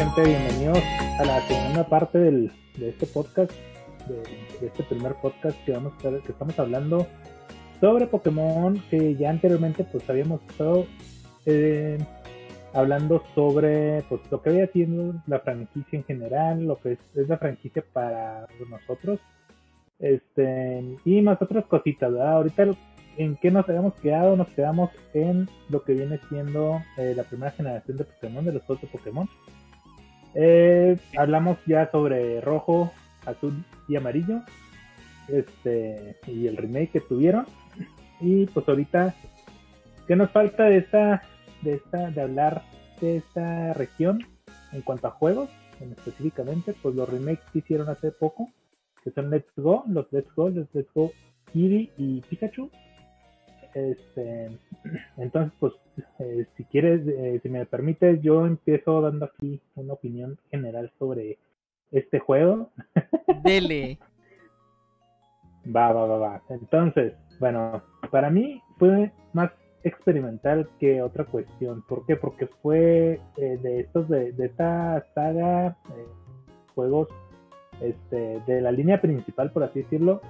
gente? Bienvenidos a la segunda parte del, de este podcast, de, este primer podcast que, vamos a, que estamos hablando sobre Pokémon, que ya anteriormente pues habíamos estado eh, hablando sobre pues lo que había sido la franquicia en general, lo que es, es la franquicia para nosotros, este y más otras cositas, ¿verdad? Ahorita en qué nos habíamos quedado, nos quedamos en lo que viene siendo eh, la primera generación de Pokémon, de los de Pokémon. Eh, hablamos ya sobre rojo, azul y amarillo. Este, y el remake que tuvieron. Y pues ahorita, ¿qué nos falta de esta, de esta, de hablar de esta región en cuanto a juegos? En específicamente, pues los remakes que hicieron hace poco, que son Let's Go, los Let's Go, los Let's Go Eevee y Pikachu. Este, entonces, pues, eh, si quieres, eh, si me permites, yo empiezo dando aquí una opinión general sobre este juego. Dele. va, va, va, va. Entonces, bueno, para mí fue más experimental que otra cuestión. ¿Por qué? Porque fue eh, de estos, de, de esta saga, juegos este, de la línea principal, por así decirlo,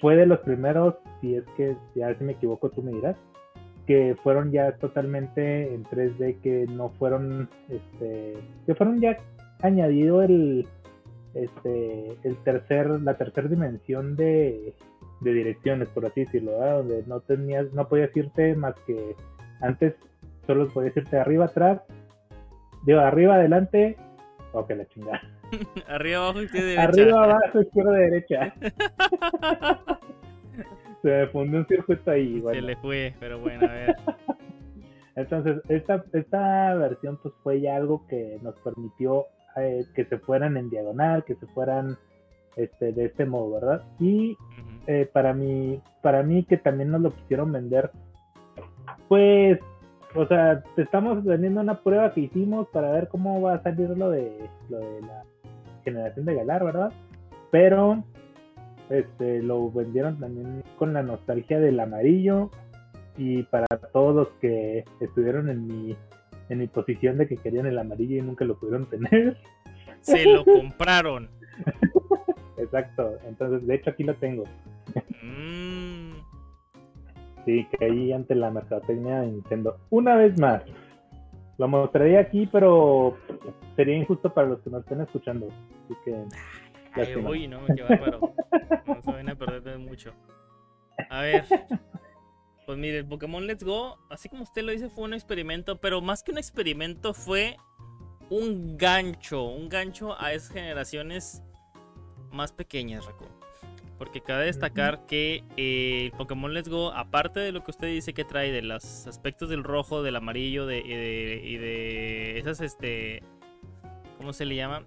fue de los primeros, si es que, ya si me equivoco tú me dirás, que fueron ya totalmente en 3D, que no fueron, este, que fueron ya añadido el, este, el tercer, la tercera dimensión de, de direcciones, por así decirlo, donde no tenías, no podías irte más que antes solo podías irte arriba atrás, digo, arriba adelante, o que la chingada. Arriba, abajo, izquierda, derecha. Arriba, abajo, izquierda, derecha. Se me fundió un circuito ahí. Se le fue, pero bueno, a ver. Entonces, esta, esta versión pues fue ya algo que nos permitió eh, que se fueran en diagonal, que se fueran este, de este modo, ¿verdad? Y eh, para mí, para mí que también nos lo quisieron vender, pues, o sea, te estamos vendiendo una prueba que hicimos para ver cómo va a salir lo de, lo de la generación de Galar, ¿verdad? Pero este lo vendieron también con la nostalgia del amarillo y para todos los que estuvieron en mi en mi posición de que querían el amarillo y nunca lo pudieron tener. Se lo compraron. Exacto, entonces de hecho aquí lo tengo. Mm. Sí, que ahí ante la mercadotecnia de Nintendo. Una vez más, lo mostraría aquí, pero sería injusto para los que nos estén escuchando. Así que. Ay, uy, no, qué bárbaro. No se van a perder mucho. A ver. Pues mire, el Pokémon Let's Go, así como usted lo dice, fue un experimento, pero más que un experimento fue un gancho, un gancho a esas generaciones más pequeñas, Raco. Porque cabe destacar que eh, el Pokémon Let's Go, aparte de lo que usted dice que trae de los aspectos del rojo, del amarillo de, y, de, esas, este, ¿cómo se le llama?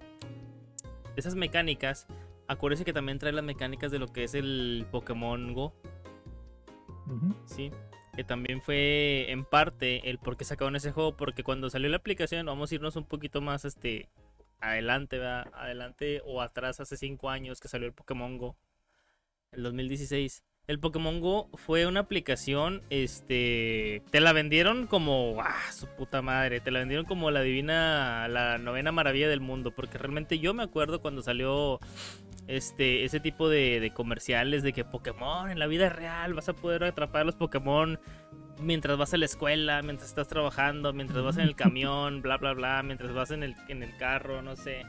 Esas mecánicas, acuérdese que también trae las mecánicas de lo que es el Pokémon Go. Sí, que también fue en parte el por qué sacaron ese juego, porque cuando salió la aplicación, vamos a irnos un poquito más, este, adelante, ¿verdad? Adelante o atrás hace 5 años que salió el Pokémon Go el 2016. El Pokémon Go fue una aplicación, este, te la vendieron como, ah, su puta madre, te la vendieron como la divina, la novena maravilla del mundo, porque realmente yo me acuerdo cuando salió este, ese tipo de, de comerciales de que Pokémon en la vida real vas a poder atrapar a los Pokémon mientras vas a la escuela, mientras estás trabajando, mientras vas en el camión, bla, bla, bla, mientras vas en el, en el carro, no sé.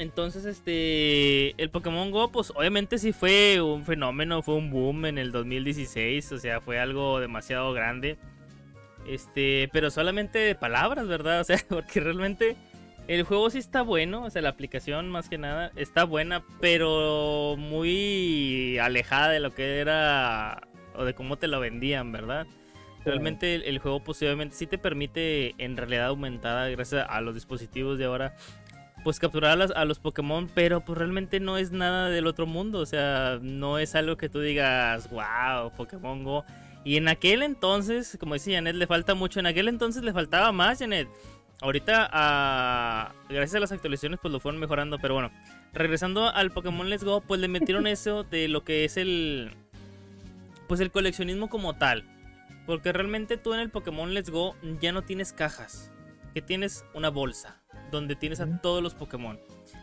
Entonces, este, el Pokémon Go, pues obviamente sí fue un fenómeno, fue un boom en el 2016, o sea, fue algo demasiado grande. Este, pero solamente de palabras, ¿verdad? O sea, porque realmente el juego sí está bueno, o sea, la aplicación más que nada está buena, pero muy alejada de lo que era o de cómo te lo vendían, ¿verdad? Realmente el, juego posiblemente sí te permite en realidad aumentada gracias a los dispositivos de ahora pues capturar a, los Pokémon, pero pues realmente no es nada del otro mundo, o sea, no es algo que tú digas, wow, Pokémon Go. Y en aquel entonces, como decía Janet, le falta mucho, en aquel entonces le faltaba más, Janet. Ahorita, gracias a las actualizaciones, pues lo fueron mejorando, pero bueno, regresando al Pokémon Let's Go, pues le metieron eso de lo que es el, pues el coleccionismo como tal. Porque realmente tú en el Pokémon Let's Go ya no tienes cajas, que tienes una bolsa donde tienes a todos los Pokémon.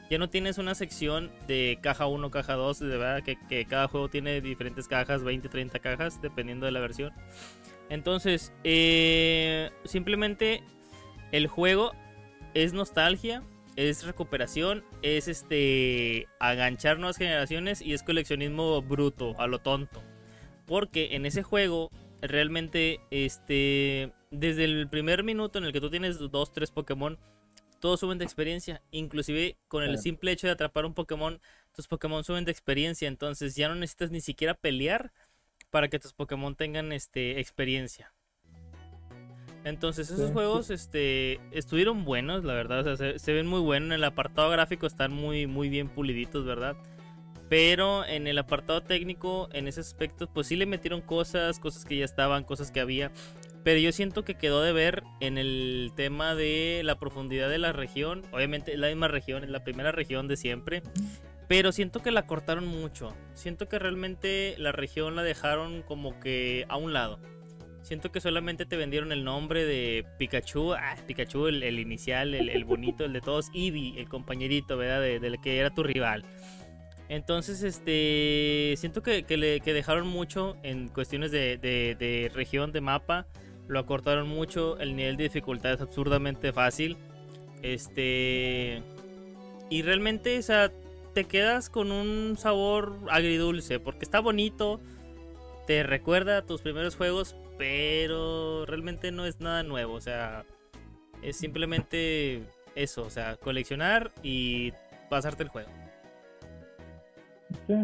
Ya no tienes una sección de caja 1, caja 2, de verdad que, que, cada juego tiene diferentes cajas, 20, 30 cajas, dependiendo de la versión. Entonces, eh, simplemente el juego es nostalgia, es recuperación, es este aganchar nuevas generaciones y es coleccionismo bruto, a lo tonto. Porque en ese juego realmente este desde el primer minuto en el que tú tienes dos, tres Pokémon, todos suben de experiencia. Inclusive con el simple hecho de atrapar un Pokémon, tus Pokémon suben de experiencia. Entonces ya no necesitas ni siquiera pelear para que tus Pokémon tengan este experiencia. Entonces esos juegos este, estuvieron buenos, la verdad. se, ven muy buenos. En el apartado gráfico están muy, muy bien puliditos, ¿verdad? Pero en el apartado técnico, en ese aspecto, pues sí le metieron cosas, cosas que ya estaban, cosas que había. Pero yo siento que quedó de ver en el tema de la profundidad de la región. Obviamente es la misma región, es la primera región de siempre. Pero siento que la cortaron mucho. Siento que realmente la región la dejaron como que a un lado. Siento que solamente te vendieron el nombre de Pikachu. Ah, Pikachu, el, inicial, el, bonito, el de todos. Eevee, el compañerito, ¿verdad? Del que era tu rival. Entonces, este. Siento que, le, dejaron mucho en cuestiones de, de, región, de mapa. Lo acortaron mucho. El nivel de dificultad es absurdamente fácil. Este. Y realmente, o sea, te quedas con un sabor agridulce. Porque está bonito. Te recuerda a tus primeros juegos pero realmente no es nada nuevo, o sea, es simplemente eso, o sea, coleccionar y pasarte el juego. Sí,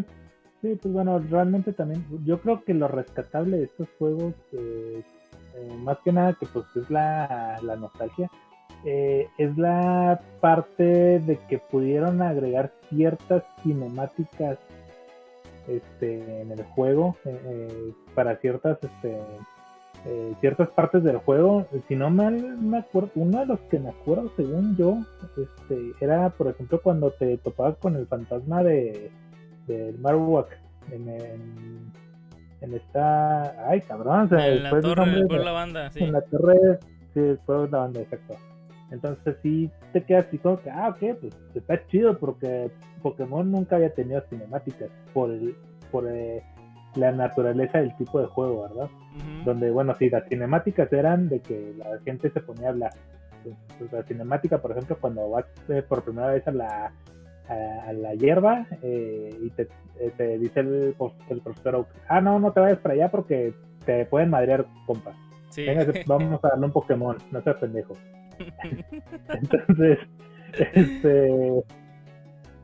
sí, pues bueno, realmente también, yo creo que lo rescatable de estos juegos, eh, eh, más que nada que pues es la, nostalgia, eh, es la parte de que pudieron agregar ciertas cinemáticas este, en el juego para ciertas este, eh, ciertas partes del juego. Si no mal me acuerdo, uno de los que me acuerdo, según yo, este, era, por ejemplo, cuando te topabas con el fantasma de del Marowak en, en, esta. Ay, cabrón, en la torre, de, la banda, sí. En la torre, sí, después de la banda, exacto. Entonces sí te quedas así como que, ah, ok, pues está chido porque Pokémon nunca había tenido cinemáticas por el, por eh, la naturaleza del tipo de juego, ¿verdad? Donde, bueno, sí, las cinemáticas eran de que la gente se ponía a hablar. Pues, la cinemática, por ejemplo, cuando vas eh, por primera vez a la, a, la hierba eh, y te, eh, te dice el, el, profesor ah, no, no te vayas para allá porque te pueden madrear, compa. Sí. vamos a darle un Pokémon, no seas pendejo. entonces, este...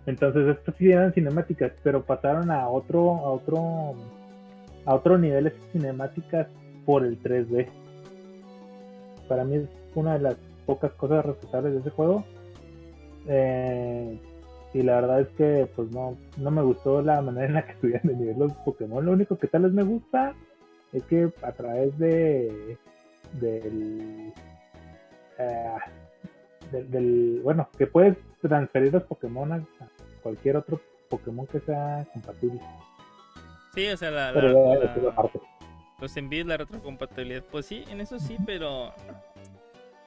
Entonces, estos sí eran cinemáticas, pero pasaron a otro, a otro a otro nivel cinemáticas por el 3D. Para mí es una de las pocas cosas respetables de ese juego. Eh, y la verdad es que pues no, no me gustó la manera en la que subían de nivel los Pokémon. Lo único que tal vez me gusta es que a través de del, eh, del, bueno, que puedes transferir los Pokémon a cualquier otro Pokémon que sea compatible. Sí, o sea, la, los envíos, la retrocompatibilidad, pues sí, en eso sí, pero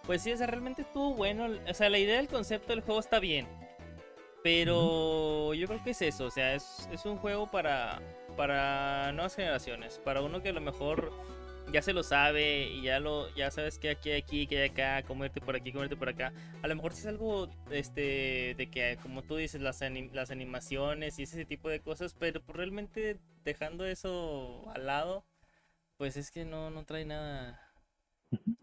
pues sí, o sea, realmente estuvo bueno, o sea, la idea del concepto del juego está bien, pero yo creo que es eso, o sea, es, es un juego para, para nuevas generaciones, para uno que a lo mejor ya se lo sabe y ya lo ya sabes que aquí aquí, que hay acá, comerte por aquí, comerte por acá. A lo mejor si es algo este de que como tú dices las, las animaciones y ese tipo de cosas, pero realmente dejando eso al lado, pues es que no no trae nada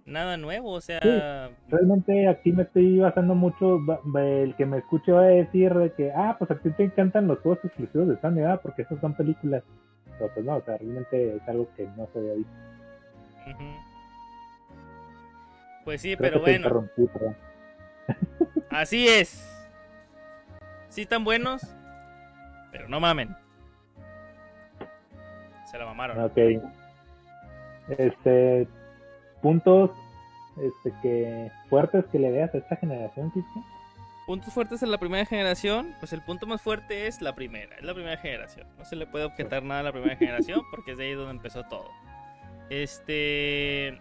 nada nuevo, o sea, realmente aquí me estoy basando mucho el que me escuche va a decir de que ah, pues a ti te encantan los juegos exclusivos de Sony, porque esas son películas. Pero pues no, o sea, realmente es algo que no se había visto. Pues sí, pero bueno. Así es. Sí están buenos, pero no mamen. Se la mamaron. Ok. Este puntos este que fuertes que le veas a esta generación, Puntos fuertes en la primera generación, pues el punto más fuerte es la primera, es la primera generación. No se le puede objetar nada a la primera generación porque es de ahí donde empezó todo. Este.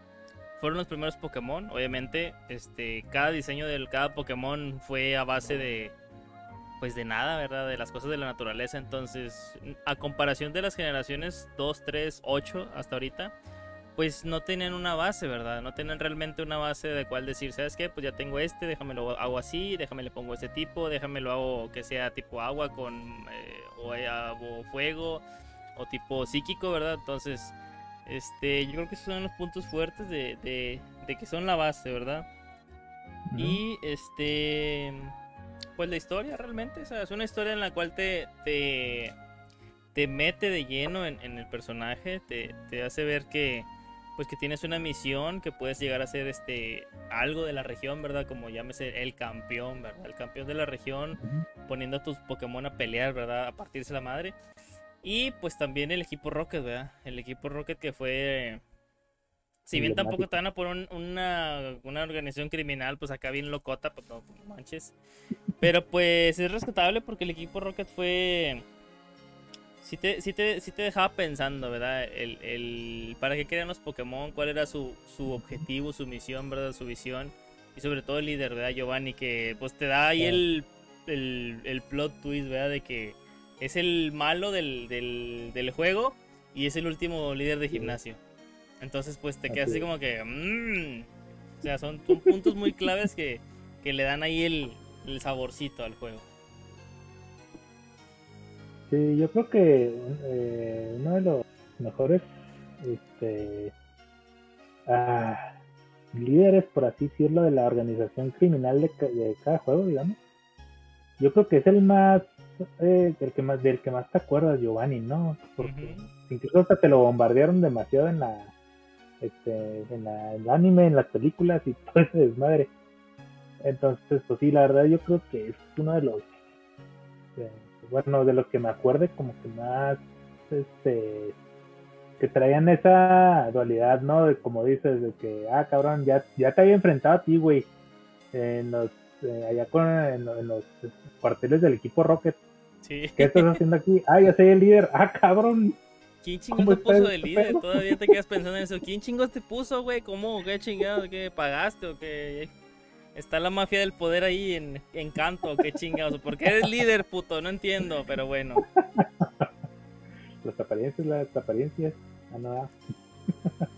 fueron los primeros Pokémon, obviamente, este, cada diseño de cada Pokémon fue a base de, pues de nada, ¿verdad? De las cosas de la naturaleza, entonces, a comparación de las generaciones 2, 3, 8 hasta ahorita, pues no tenían una base, ¿verdad? No tenían realmente una base de cual decir, ¿sabes qué? Pues ya tengo este, déjame lo hago así, déjame le pongo este tipo, déjame lo hago que sea tipo agua con eh, eh, o, fuego o tipo psíquico, ¿verdad? Entonces, este, yo creo que esos son los puntos fuertes de, de, que son la base, ¿verdad? Y este, pues la historia realmente, o sea, es una historia en la cual te, te, te mete de lleno en, en el personaje, te, te hace ver que pues que tienes una misión que puedes llegar a ser este algo de la región, ¿verdad? Como llámese el campeón, ¿verdad? El campeón de la región, poniendo a tus Pokémon a pelear, ¿verdad? A partirse la madre. Y pues también el equipo Rocket, ¿verdad? El equipo Rocket que fue... Si bien tampoco te van a poner una, una, organización criminal, pues acá bien locota, pues no, manches. Pero pues es rescatable porque el equipo Rocket fue sí te, sí te, te dejaba pensando, ¿verdad? El, el, ¿Para qué querían los Pokémon? ¿Cuál era su, su objetivo, su misión, ¿verdad? Su visión. Y sobre todo el líder, ¿verdad? Giovanni, que pues te da ahí el, el, el, plot twist, ¿verdad? De que es el malo del, del, del, juego y es el último líder de gimnasio. Entonces pues te quedas así como que... Mmm, o sea, son, son puntos muy claves que, que le dan ahí el, el saborcito al juego. Sí, yo creo que eh, uno de los mejores este, ah, líderes, por así decirlo, de la organización criminal de, cada juego, digamos. Yo creo que es el más, eh, el que más, del que más te acuerdas, Giovanni, ¿no? Porque incluso hasta te lo bombardearon demasiado en la, este, en la, el anime, en las películas y todo ese desmadre. Entonces, pues sí, la verdad yo creo que es uno de los eh, bueno, de los que me acuerde, como que más, este, que traían esa dualidad, ¿no? De como dices, de que, ah, cabrón, ya, ya te había enfrentado a ti, güey, en los, eh, allá con, en, los cuarteles del equipo Rocket. Sí. ¿Qué estás haciendo aquí? Ah, ya soy el líder. Ah, cabrón. ¿Quién chingos te puso de este líder? Todavía te quedas pensando en eso. ¿Quién chingos te puso, güey? ¿Cómo? ¿Qué chingado? ¿Qué pagaste o qué? Está la mafia del poder ahí en, en canto, qué chingados. ¿Por qué eres líder, puto? No entiendo, pero bueno. Las apariencias, las apariencias. Ah, no.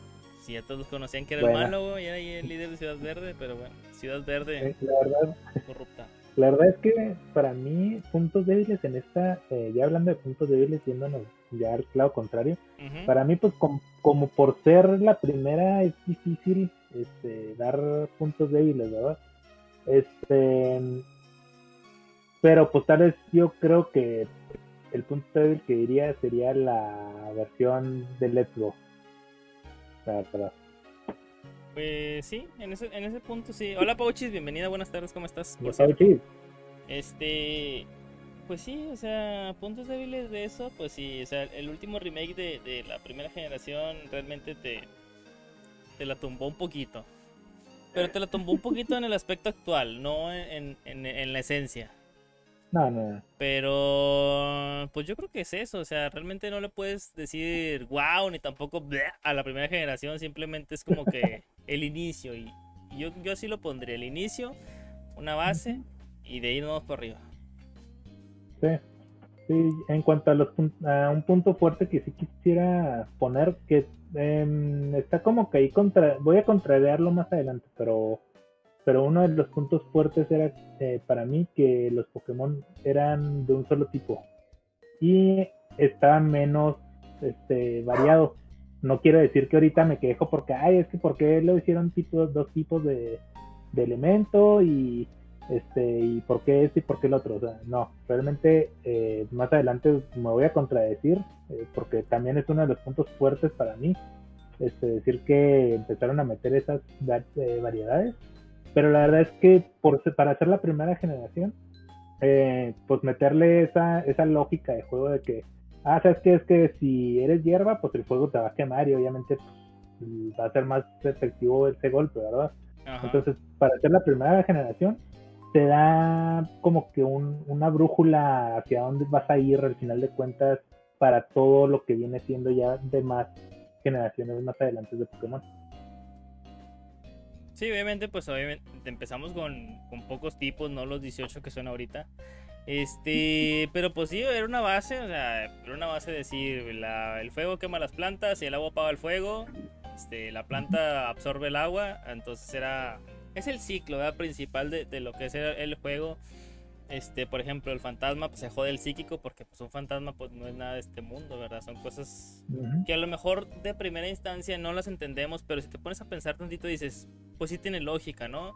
Sí, ya todos conocían que era el malo y era el líder de Ciudad Verde, pero bueno, Ciudad Verde la verdad, corrupta. La verdad es que para mí, puntos débiles en esta, eh, ya hablando de puntos débiles, yéndonos ya al lado contrario, para mí, pues como por ser la primera, es difícil este, dar puntos débiles, ¿verdad? Este, pero pues tal vez yo creo que el punto débil que diría sería la versión de Let's Go. Pues sí, en ese, en ese punto sí. Hola Pauchis, bienvenida, buenas tardes, ¿cómo estás? Este, pues sí, o sea, puntos débiles de eso, pues sí, o sea, el último remake de, de la primera generación realmente te, te la tumbó un poquito. Pero te la tumbó un poquito en el aspecto actual, no en, en, la esencia. No, no. Pero, pues yo creo que es eso. O sea, realmente no le puedes decir wow ni tampoco a la primera generación. Simplemente es como que el inicio. Y yo, yo así lo pondría: el inicio, una base y de ahí nos vamos por arriba. Sí. Sí, en cuanto a, los, a un punto fuerte que sí quisiera poner, que Em, está como que ahí contra, voy a contrariarlo más adelante, pero, pero uno de los puntos fuertes era eh, para mí que los Pokémon eran de un solo tipo y está menos este, variado. No quiero decir que ahorita me quejo porque, ay, es que porque lo hicieron tipo, dos tipos de, de elemento y este y por qué este y por qué el otro. O sea, no, realmente eh, más adelante me voy a contradecir eh, porque también es uno de los puntos fuertes para mí, este, decir que empezaron a meter esas eh, variedades, pero la verdad es que por, para hacer la primera generación, pues meterle esa, esa lógica de juego de que, ah, sabes que es que si eres hierba, pues el fuego te va a quemar y obviamente pues, va a ser más efectivo ese golpe, ¿verdad? Entonces, para hacer la primera generación, te da como que una brújula hacia dónde vas a ir al final de cuentas para todo lo que viene siendo ya de más generaciones más adelante de Pokémon. Sí, obviamente, pues obviamente empezamos con, con pocos tipos, no los 18 que son ahorita. Este, pero pues sí, era una base, o sea, era una base de decir, la, el fuego quema las plantas y el agua apaga el fuego, este, la planta absorbe el agua, entonces era, es el ciclo principal de, de, lo que es el, juego. Este, por ejemplo, el fantasma pues, se jode el psíquico porque pues un fantasma pues no es nada de este mundo, ¿verdad? Son cosas que a lo mejor de primera instancia no las entendemos, pero si te pones a pensar tantito dices, pues sí tiene lógica, ¿no?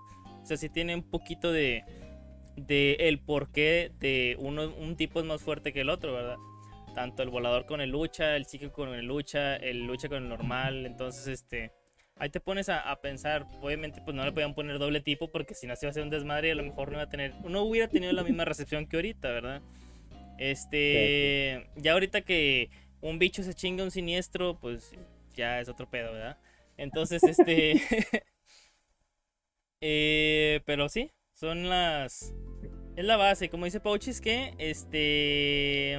O sea, sí tiene un poquito de, de el porqué de uno, un tipo es más fuerte que el otro, ¿verdad? Tanto el volador con el lucha, el psíquico con el lucha, el lucha con el normal, entonces este ahí te pones a, pensar, obviamente pues no le podían poner doble tipo porque si no se iba a hacer un desmadre y a lo mejor no iba a tener, no hubiera tenido la misma recepción que ahorita, ¿verdad? Este, ya ahorita que un bicho se chinga un siniestro, pues ya es otro pedo, ¿verdad? Entonces, este, eh, pero sí, son las, es la base, como dice Pauchis que, este,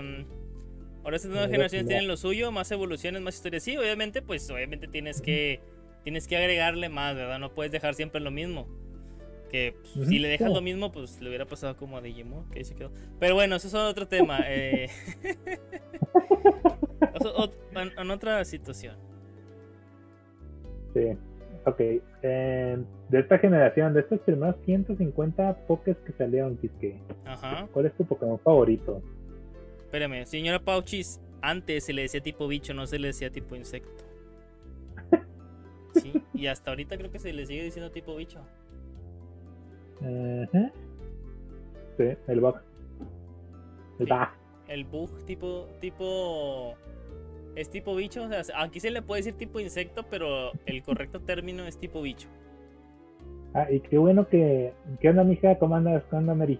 ahora estas nuevas generaciones tienen lo suyo, más evoluciones, más historias, sí, obviamente, pues obviamente tienes que tienes que agregarle más, ¿verdad? No puedes dejar siempre lo mismo. Que pues, si le dejas lo mismo, pues le hubiera pasado como a Digimon, que ahí se quedó. Pero bueno, eso es otro tema. Eh... en, otra situación. Sí, ok. de esta generación, de estos primeros 150 Pokés que salieron, Kiske, Ajá. ¿cuál es tu Pokémon favorito? Espérame, señora Pauchis, antes se le decía tipo bicho, no se le decía tipo insecto. Sí, y hasta ahorita creo que se le sigue diciendo tipo bicho. Sí, el bug. El bug. El bug tipo, tipo... Es tipo bicho, o sea, aquí se le puede decir tipo insecto, pero el correcto término es tipo bicho. Ah, y qué bueno que... ¿Qué onda, mija? ¿Cómo andas? ¿Cómo anda, Mary?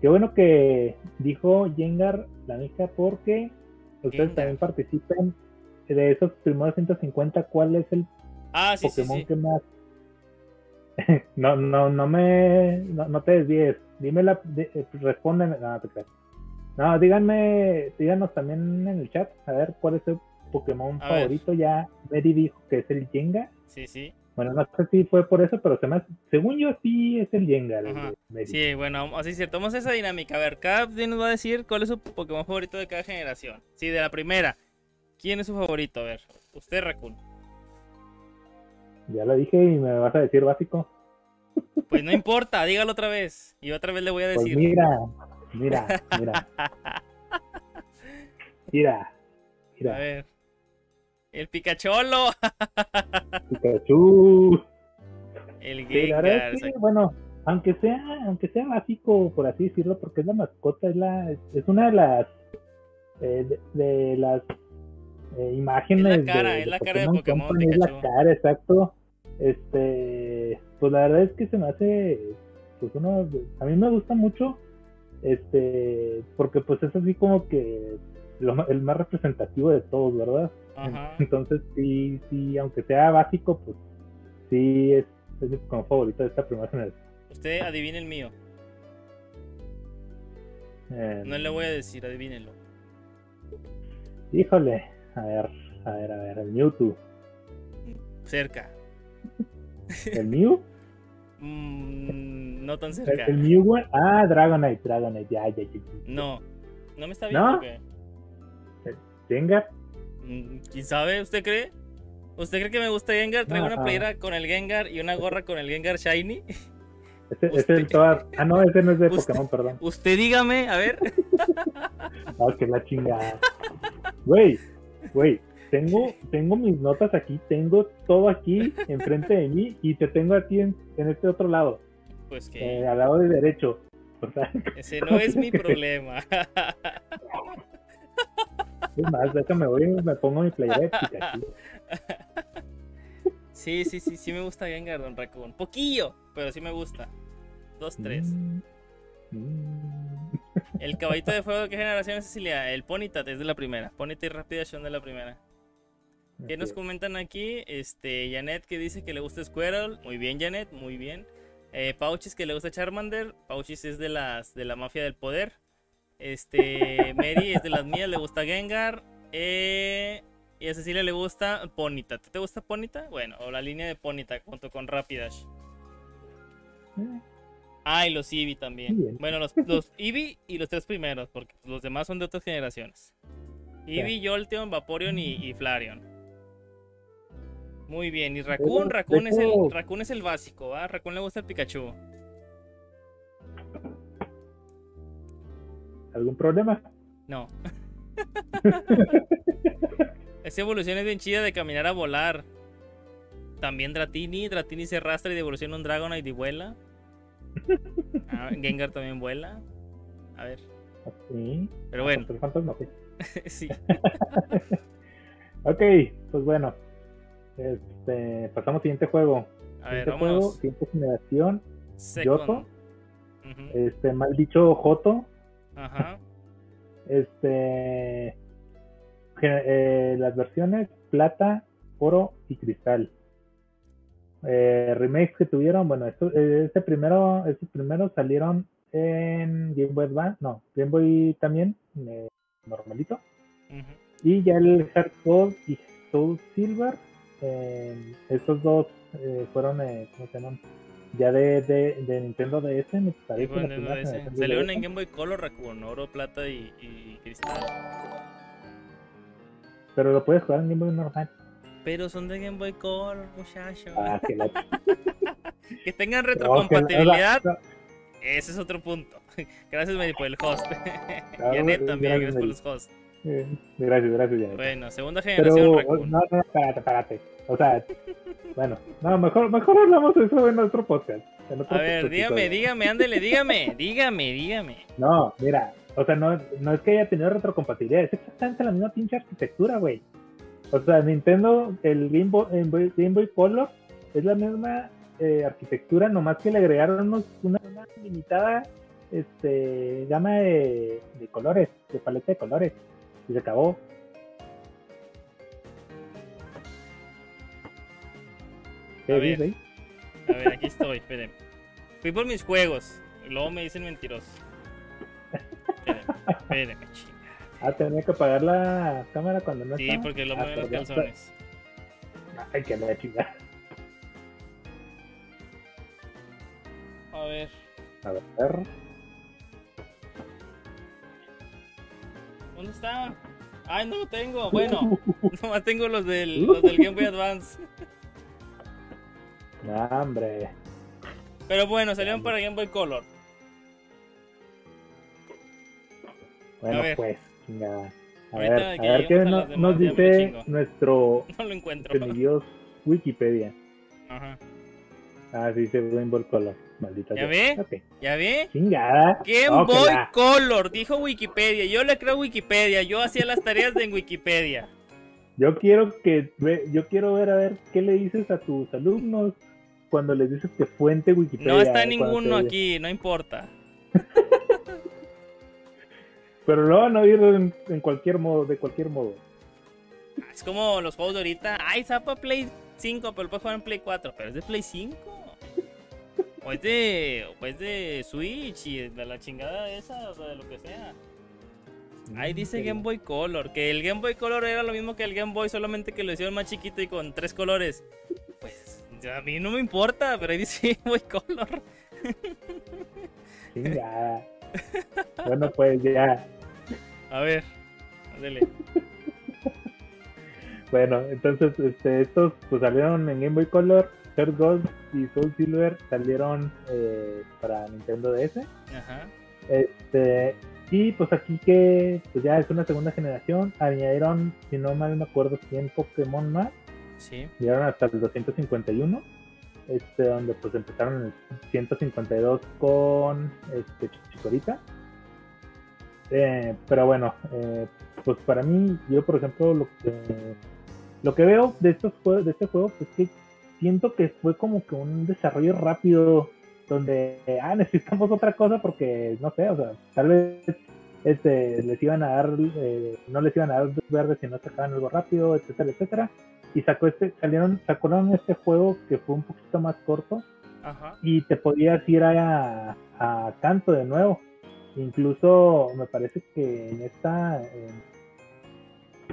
Qué bueno que dijo Jengar, la mija, porque ustedes también participan de esos primeros 150. ¿Cuál es el Ah, sí, Pokémon sí, que más. no, no, no me. No, te desvíes. Dime la. Eh, respóndeme. No, te creas. No, díganme. Díganos también en el chat. A ver cuál es el Pokémon favorito. Ya Mary dijo que es el Jenga. Sí, sí. Bueno, no sé si fue por eso, pero se me según yo sí es el Jenga. sí, bueno, así es cierto. Vamos a esa dinámica. A ver, cada nos va a decir cuál es su Pokémon favorito de cada generación. Sí, de la primera. ¿Quién es su favorito? A ver, usted, Raccoon. Ya lo dije y me vas a decir básico. Pues no importa, dígalo otra vez. Y otra vez le voy a pues decir. mira, mira, mira. Mira, mira. A ver. El Picacholo. Pikachu. El Gengar. bueno, aunque sea, aunque sea básico, por así decirlo, porque es la mascota, es la, es una de las eh, de, las eh, imágenes. Es la cara, es la cara de Pokémon. es la cara, exacto. Este, pues la verdad es que se me hace, pues uno, a mí me gusta mucho, este, porque pues es así como que el más representativo de todos, ¿verdad? Entonces sí, sí, aunque sea básico, pues sí es, es como favorito de esta primera generación. Usted adivine el mío. Em, no le voy a decir, adivínelo. Híjole, a ver, a ver, a ver, el Mewtwo. Cerca. ¿El Mew? Mm, no tan cerca. ¿El, Mew, Ah, Dragonite, Dragonite, ya, ya, ya. No, no me está viendo. ¿No? ¿qué? ¿Gengar? Mm, ¿Quién sabe? ¿Usted cree? ¿Usted cree que me gusta Gengar? Traigo una playera con el Gengar y una gorra con el Gengar Shiny. Ese, es el Toad. Ah, no, ese no es de Pokémon, perdón. Usted dígame, a ver. Ah, que la chingada. Güey, güey, tengo, tengo mis notas aquí, tengo todo aquí enfrente de mí y te tengo a ti en, este otro lado. Pues que. Eh, al lado de derecho. Ese no es mi problema. Es más, déjame voy y me pongo mi playera Sí, sí, sí, sí me gusta Gengar, Don Raccoon. Poquillo, pero sí me gusta. Dos, tres. Mm, mm. El caballito de fuego, ¿qué generación es Cecilia? El Ponyta es de la primera. Ponyta y Rápida son de la primera. ¿Qué nos comentan aquí? Este, Janet que dice que le gusta Squirrel. Muy bien, Janet, muy bien. Eh, Pauchis que le gusta Charmander. Pauchis es de las de la mafia del poder. Este, Mary es de las mías, le gusta Gengar. Eh, y a Cecilia le gusta Ponita. ¿Te gusta Ponita? Bueno, o la línea de Ponita junto con Rapidash. Ah, y los Eevee también. Bien. Bueno, los, los Eevee y los tres primeros, porque los demás son de otras generaciones. Eevee, Jolteon, Vaporeon y, y Flareon. Muy bien, y Raccoon, Raccoon es, el, Raccoon es el básico, ¿va? Raccoon le gusta el Pikachu. ¿Algún problema? No. Esa evolución es bien chida de caminar a volar. También Dratini, Dratini se arrastra y devoluciona un Dragonite y vuela. Ah, Gengar también vuela. A ver, Sí. pero bueno, Contra el fantasma, ok. sí. Ok, pues bueno. Este, pasamos al siguiente juego. A ver, siguiente juego, siguiente generación. Second. Yoto. Este, mal dicho, Joto. Ajá. Este, eh, las versiones plata, oro y cristal. Eh, remakes que tuvieron, bueno, esto, este primero, estos primeros salieron en Game Boy Advance, no, Game Boy también, eh, normalito. Y ya el Heart Gold y Soul Silver, eh, estos dos eh, fueron, eh, ¿cómo se llaman? Ya de, de, de Nintendo DS, me parece. Salieron en Game Boy Color Raccoon, oro, plata y, y cristal. Pero lo puedes jugar en Game Boy normal. Pero son de Game Boy Color, muchacho. Ah, que la Que tengan No, retrocompatibilidad, ese es otro punto. Gracias, Mary, por el host. Y Anet también, gracias, por los hosts. Gracias, gracias, ya. Bueno, segunda generación Pero, no, no, espérate, espérate. O sea, bueno, no, mejor, mejor hablamos de eso en otro podcast. en otro A ver, dígame, dígame, ándele, dígame, dígame, dígame. No, mira, o sea, no, no es que haya tenido retrocompatibilidad, es exactamente la misma pinche arquitectura, güey. O sea, Nintendo, el Game Boy, Game Boy, Color es la misma eh, arquitectura, nomás que le agregaron unos- una, una limitada este, gama de, de colores, de paleta de colores. Y se acabó. ¿Qué A ver. ahí? A ver, aquí estoy, espérenme. Fui por mis juegos. y Luego me dicen mentiroso. Espérenme, espérenme. Ah, tenía que apagar la cámara cuando no Sí, estaba. porque lo Ah, mueven los calzones. Ay, que la chingada. A ver. A ver. ¿Dónde está? Ay, no lo tengo. Bueno, nomás tengo los del, los del Game Boy Advance. No, hombre. Pero bueno, salieron para Game Boy Color. Bueno, pues, chingada. A Ahorita ver, a ver qué no- nos dice nuestro No lo encuentro. semidios Wikipedia. Ajá. Ah, sí, dice Game Boy Color. Maldita ¿Ya ve? Ok. ¿Ya ve? Chingada. Game que Boy la- Color, dijo Wikipedia. Yo le creo Wikipedia. Yo hacía las tareas de Wikipedia. Yo quiero que yo quiero ver a ver qué le dices a tus alumnos cuando les dices que fuente Wikipedia. No está ninguno te- aquí, no importa. Pero lo van a oír en, en cualquier modo, de cualquier modo. Es como los juegos de ahorita. Ay, para Play 5, pero puedes jugar en Play 4. Pero es de Play 5. O es de, o es de Switch y de la chingada esa, o sea, de lo que sea. Ahí dice Game Boy Color, que el Game Boy Color era lo mismo que el Game Boy, solamente que lo hicieron más chiquito y con tres colores. Pues ya a mí no me importa, pero ahí dice Game Boy Color. Chingada. bueno, pues ya. A ver, dale. Bueno, entonces este, estos pues salieron en Game Boy Color, Heart Gold y Soul Silver salieron eh, para Nintendo DS. Ajá. Este, y pues aquí que pues ya es una segunda generación, añadieron, si no mal me acuerdo, 100 Pokémon más, Sí. llegaron hasta el 251, este, donde pues empezaron en el 152 con este, Chikorita. Eh, pero bueno, eh, pues para mí, yo por ejemplo, lo que, lo que veo de estos juegos, de este juego, es que siento que fue como que un desarrollo rápido, donde, ah, necesitamos otra cosa porque, no sé, o sea, tal vez este, les iban a dar, eh, no les iban a dar luz verde si no sacaban algo rápido, etcétera, etcétera. Y sacó este, salieron, sacaron este juego que fue un poquito más corto, Ajá. y te podías ir a, a canto de nuevo. Incluso me parece que en esta, en-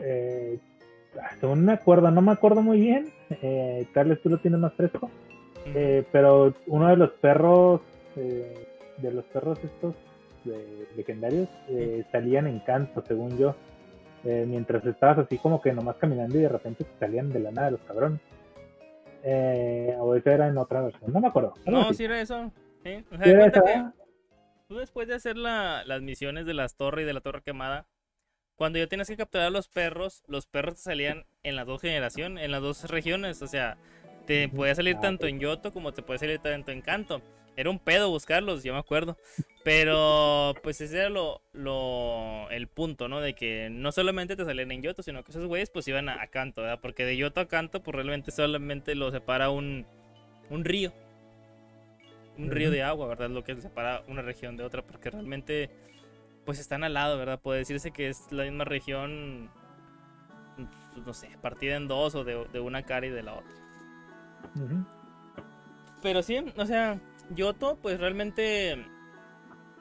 eh, según me acuerdo, no me acuerdo muy bien, eh, Carles, tú lo tienes más fresco, Eh, pero uno de los perros, eh, de los perros estos legendarios, eh, salían en canto, según yo. mientras estabas así como que nomás caminando y de repente salían de la nada los cabrones. o eso era en otra versión, no me acuerdo. No, si era eso. Tú después de hacer las misiones de las torres y de la torre quemada, cuando ya tienes que capturar a los perros, los perros te salían en las dos generaciones, en las dos regiones. O sea, te puede salir ah, tanto en Yoto como te puede salir tanto en Kanto. Era un pedo buscarlos, yo me acuerdo. Pero pues ese era lo, lo, el punto, ¿no? De que no solamente te salían en Yoto, sino que esos güeyes pues iban a, Kanto, ¿verdad? Porque de Yoto a Kanto pues realmente solamente lo separa un, un río. Un río de agua, ¿verdad? Lo que separa una región de otra, porque realmente pues están al lado, ¿verdad? Puede decirse que es la misma región, pues, no sé, partida en dos o de, de una cara y de la otra. Pero sí, o sea, Yoto, pues realmente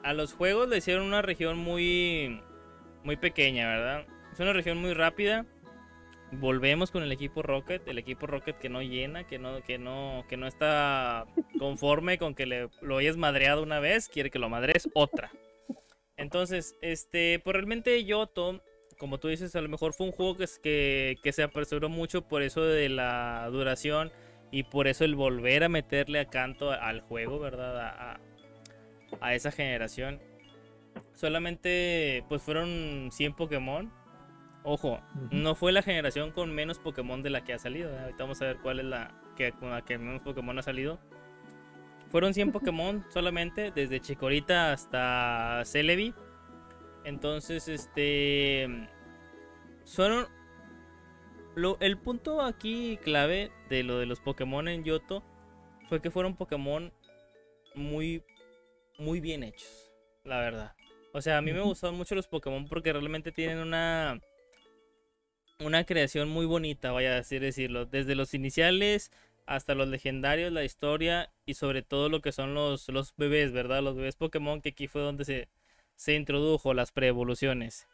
a los juegos le hicieron una región muy, muy pequeña, ¿verdad? Es una región muy rápida. Volvemos con el equipo Rocket, el equipo Rocket que no llena, que no, que no, que no está conforme con que le, lo hayas madreado una vez, quiere que lo madres otra. Entonces, este, pues realmente Yoto, como tú dices, a lo mejor fue un juego que, se apresuró mucho por eso de la duración y por eso el volver a meterle a canto al juego, ¿verdad? A, esa generación. Solamente pues fueron 100 Pokémon. Ojo, no fue la generación con menos Pokémon de la que ha salido. Ahorita vamos a ver cuál es la que con la que menos Pokémon ha salido. Fueron 100 Pokémon solamente, desde Chikorita hasta Celebi. Entonces, este. Son el punto aquí clave de lo de los Pokémon en Yoto fue que fueron Pokémon muy, muy bien hechos, la verdad. O sea, a mí me gustaron mucho los Pokémon porque realmente tienen una, una creación muy bonita, vaya a decir decirlo. Desde los iniciales hasta los legendarios, la historia y sobre todo lo que son los, los bebés, ¿verdad? Los bebés Pokémon que aquí fue donde se, se introdujo las preevoluciones.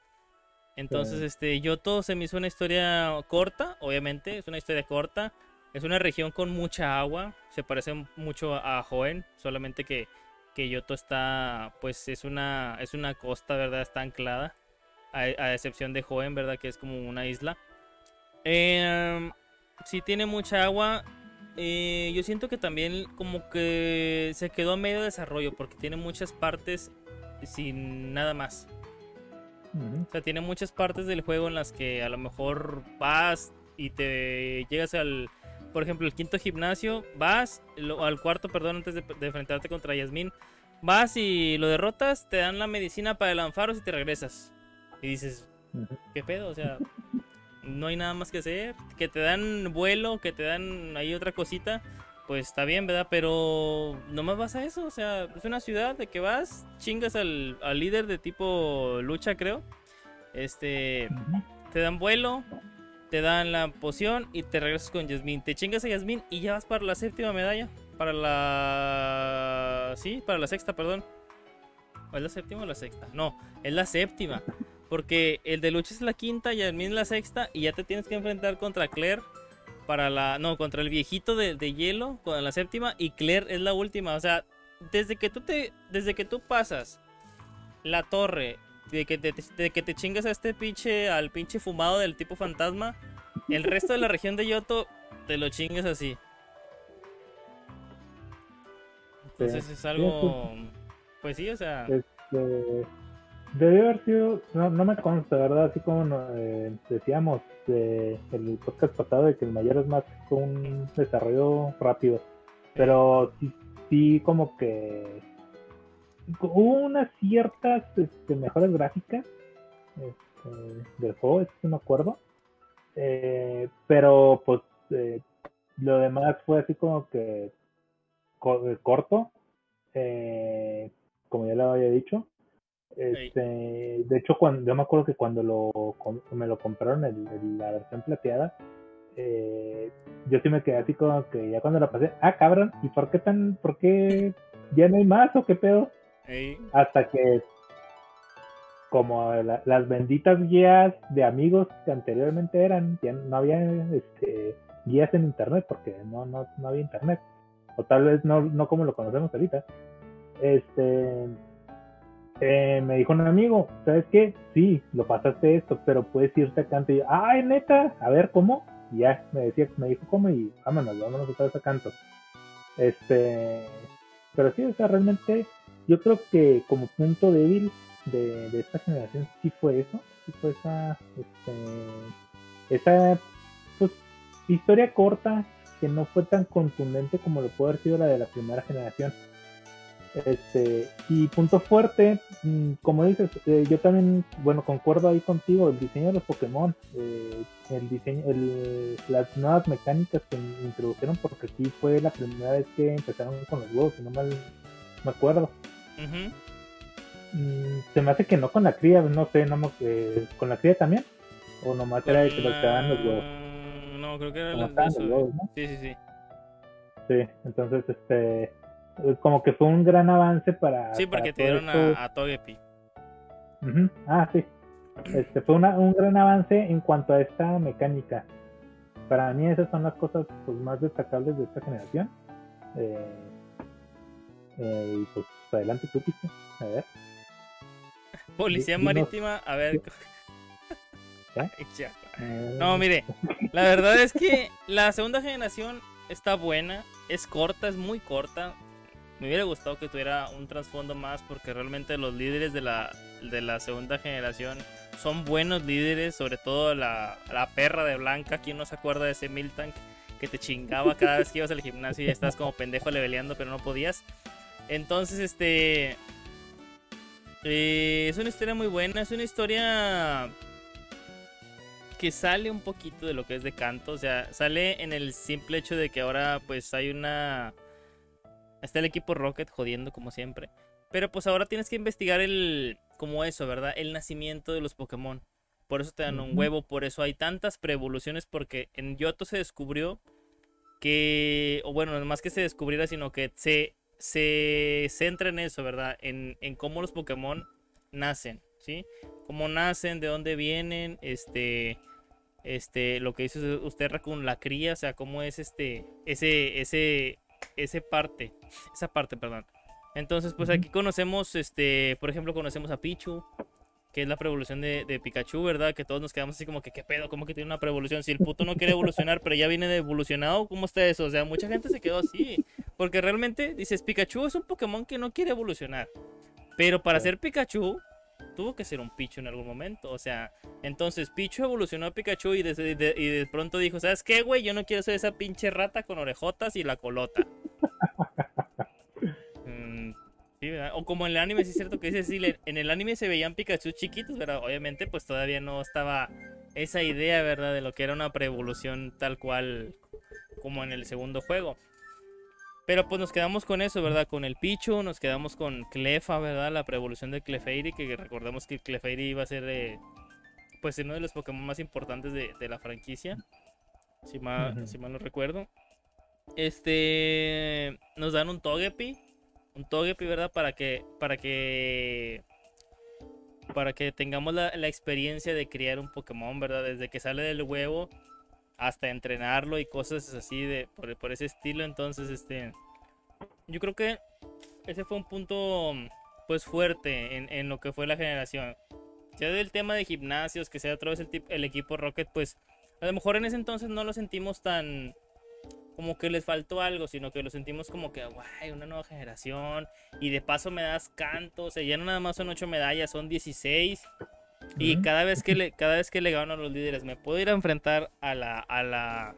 Entonces, este, Yoto se me hizo una historia corta, obviamente, es una historia corta. Es una región con mucha agua, se parece mucho a Joen, solamente que, que Yoto está, pues es una, es una costa, ¿verdad? Está anclada, a, excepción de Joen, ¿verdad? Que es como una isla. Eh, sí tiene mucha agua, eh, yo siento que también como que se quedó a medio desarrollo porque tiene muchas partes sin nada más. O sea, tiene muchas partes del juego en las que a lo mejor vas y te llegas al, por ejemplo, el quinto gimnasio, vas, al cuarto, perdón, antes de, enfrentarte contra Yasmin, vas y lo derrotas, te dan la medicina para el anfaros y te regresas. Y dices, ¿qué pedo? O sea, no hay nada más que hacer. Que te dan vuelo, que te dan ahí otra cosita pues está bien, ¿verdad? Pero nomás vas a eso, o sea, es una ciudad de que vas, chingas al, líder de tipo lucha, creo. Este, te dan vuelo, te dan la poción y te regresas con Yasmin. Te chingas a Yasmin y ya vas para la séptima medalla. Para la... Sí, para la sexta, perdón. ¿O es la séptima o la sexta? No, es la séptima. Porque el de lucha es la quinta, Yasmin es la sexta y ya te tienes que enfrentar contra Claire para la. No, contra el viejito de, hielo, con la séptima, y Claire es la última. O sea, desde que tú te. Desde que tú pasas la torre, de que te, de que te chingas a este pinche. al pinche fumado del tipo fantasma. El resto de la región de Yoto te lo chingas así. Entonces es algo. Pues sí, o sea. Este, Debió haber sido, no, no me consta, ¿verdad? Así como eh, decíamos eh, el podcast pasado de que el mayor es más un desarrollo rápido. Pero sí, sí como que hubo unas ciertas este, mejores gráficas este, del juego, eso sí me acuerdo. Eh, pero pues eh, lo demás fue así como que corto, como ya lo había dicho. Este, de hecho, cuando yo me acuerdo que cuando lo, me lo compraron el, la versión plateada, eh, yo sí me quedé así como que ya cuando la pasé, ah, cabrón, ¿y por qué tan, por qué ya no hay más o qué pedo? Hasta que como las benditas guías de amigos que anteriormente eran, ya no había este, guías en internet porque no, no, no había internet. o tal vez no, no como lo conocemos ahorita, este, eh, me dijo un amigo, ¿sabes qué? Sí, lo pasaste esto, pero puedes irte a canto. Y yo, ay, neta, a ver, ¿cómo? Y ya, me decía, me dijo cómo y vámonos, vámonos otra vez a canto. Este, pero sí, o sea, realmente yo creo que como punto débil de, de esta generación sí fue eso, sí fue esa, este, esa, pues, historia corta que no fue tan contundente como lo puede haber sido la de la primera generación. Este, y punto fuerte, mm, como dices, eh, yo también, bueno, concuerdo ahí contigo, el diseño de los Pokémon, eh, el diseño, el, las nuevas mecánicas que introdujeron, porque aquí fue la primera vez que empezaron con los huevos, si no mal me acuerdo. Mm, se me hace que no con la cría, no sé, no eh, con la cría también, o nomás era de que los daban los huevos. No, creo que era los, huevos, ¿no? Sí, sí, sí. Sí, entonces, este como que fue un gran avance para. Sí, porque te dieron a, a, Togepi. Ah, sí. Este fue un gran avance en cuanto a esta mecánica. Para mí esas son las cosas pues, más destacables de esta generación. Eh, eh, y pues adelante tú, Piste. A ver. Policía Marítima, a ver. Eh, no, mire, la verdad es que la segunda generación está buena, es corta, es muy corta. Me hubiera gustado que tuviera un trasfondo más porque realmente los líderes de la, de la segunda generación son buenos líderes, sobre todo la, la perra de Blanca, ¿quién no se acuerda de ese Miltank que te chingaba cada vez que ibas al gimnasio y estás como pendejo leveleando pero no podías? Entonces, este... Eh, es una historia muy buena, es una historia que sale un poquito de lo que es de canto, o sea, sale en el simple hecho de que ahora pues hay una Está el equipo Rocket jodiendo como siempre. Pero pues ahora tienes que investigar el. como eso, ¿verdad? El nacimiento de los Pokémon. Por eso te dan un huevo, por eso hay tantas preevoluciones, porque en Yoto se descubrió que. O bueno, no más que se descubriera, sino que se, se centra en eso, ¿verdad? En, en cómo los Pokémon nacen, ¿sí? Cómo nacen, de dónde vienen, este. Este, lo que dice usted, Raccoon, la cría, o sea, cómo es este, ese, ese, ese parte, esa parte, perdón. Entonces, pues aquí conocemos, este, por ejemplo, conocemos a Pichu, que es la preevolución de, de, Pikachu, ¿verdad? Que todos nos quedamos así como que, ¿qué pedo? ¿Cómo que tiene una preevolución? Si el puto no quiere evolucionar, pero ya viene de evolucionado, ¿cómo está eso? O sea, mucha gente se quedó así. Porque realmente, dices, Pikachu es un Pokémon que no quiere evolucionar. Pero para ser Pikachu, tuvo que ser un Pichu en algún momento. O sea, entonces Pichu evolucionó a Pikachu y de, y de pronto dijo, ¿sabes qué, güey? Yo no quiero ser esa pinche rata con orejotas y la colota. Mm, o como en el anime, sí es cierto que dice, sí, en el anime se veían Pikachu chiquitos, ¿verdad? Obviamente, pues todavía no estaba esa idea, ¿verdad? De lo que era una preevolución tal cual como en el segundo juego. Pero pues nos quedamos con eso, ¿verdad? Con el Pichu, nos quedamos con Clefa, ¿verdad? La preevolución de Clefairy, que recordemos que Clefairy iba a ser eh, pues uno de los Pokémon más importantes de, la franquicia. Si mal, si mal no recuerdo. Este nos dan un Togepi. Un Togepi, ¿verdad? Para que. Para que. Para que tengamos la, experiencia de criar un Pokémon, ¿verdad? Desde que sale del huevo hasta entrenarlo y cosas así de por, por, ese estilo. Entonces, este, yo creo que ese fue un punto pues fuerte en, lo que fue la generación. Sea del tema de gimnasios, que sea otra vez el, el equipo Rocket, pues a lo mejor en ese entonces no lo sentimos tan como que les faltó algo, sino que lo sentimos como que, guay, una nueva generación. Y de paso me das canto, o sea, ya no nada más son 8 medallas, son 16. Y cada vez que le, cada vez que le gano a los líderes, me puedo ir a enfrentar a la, a la,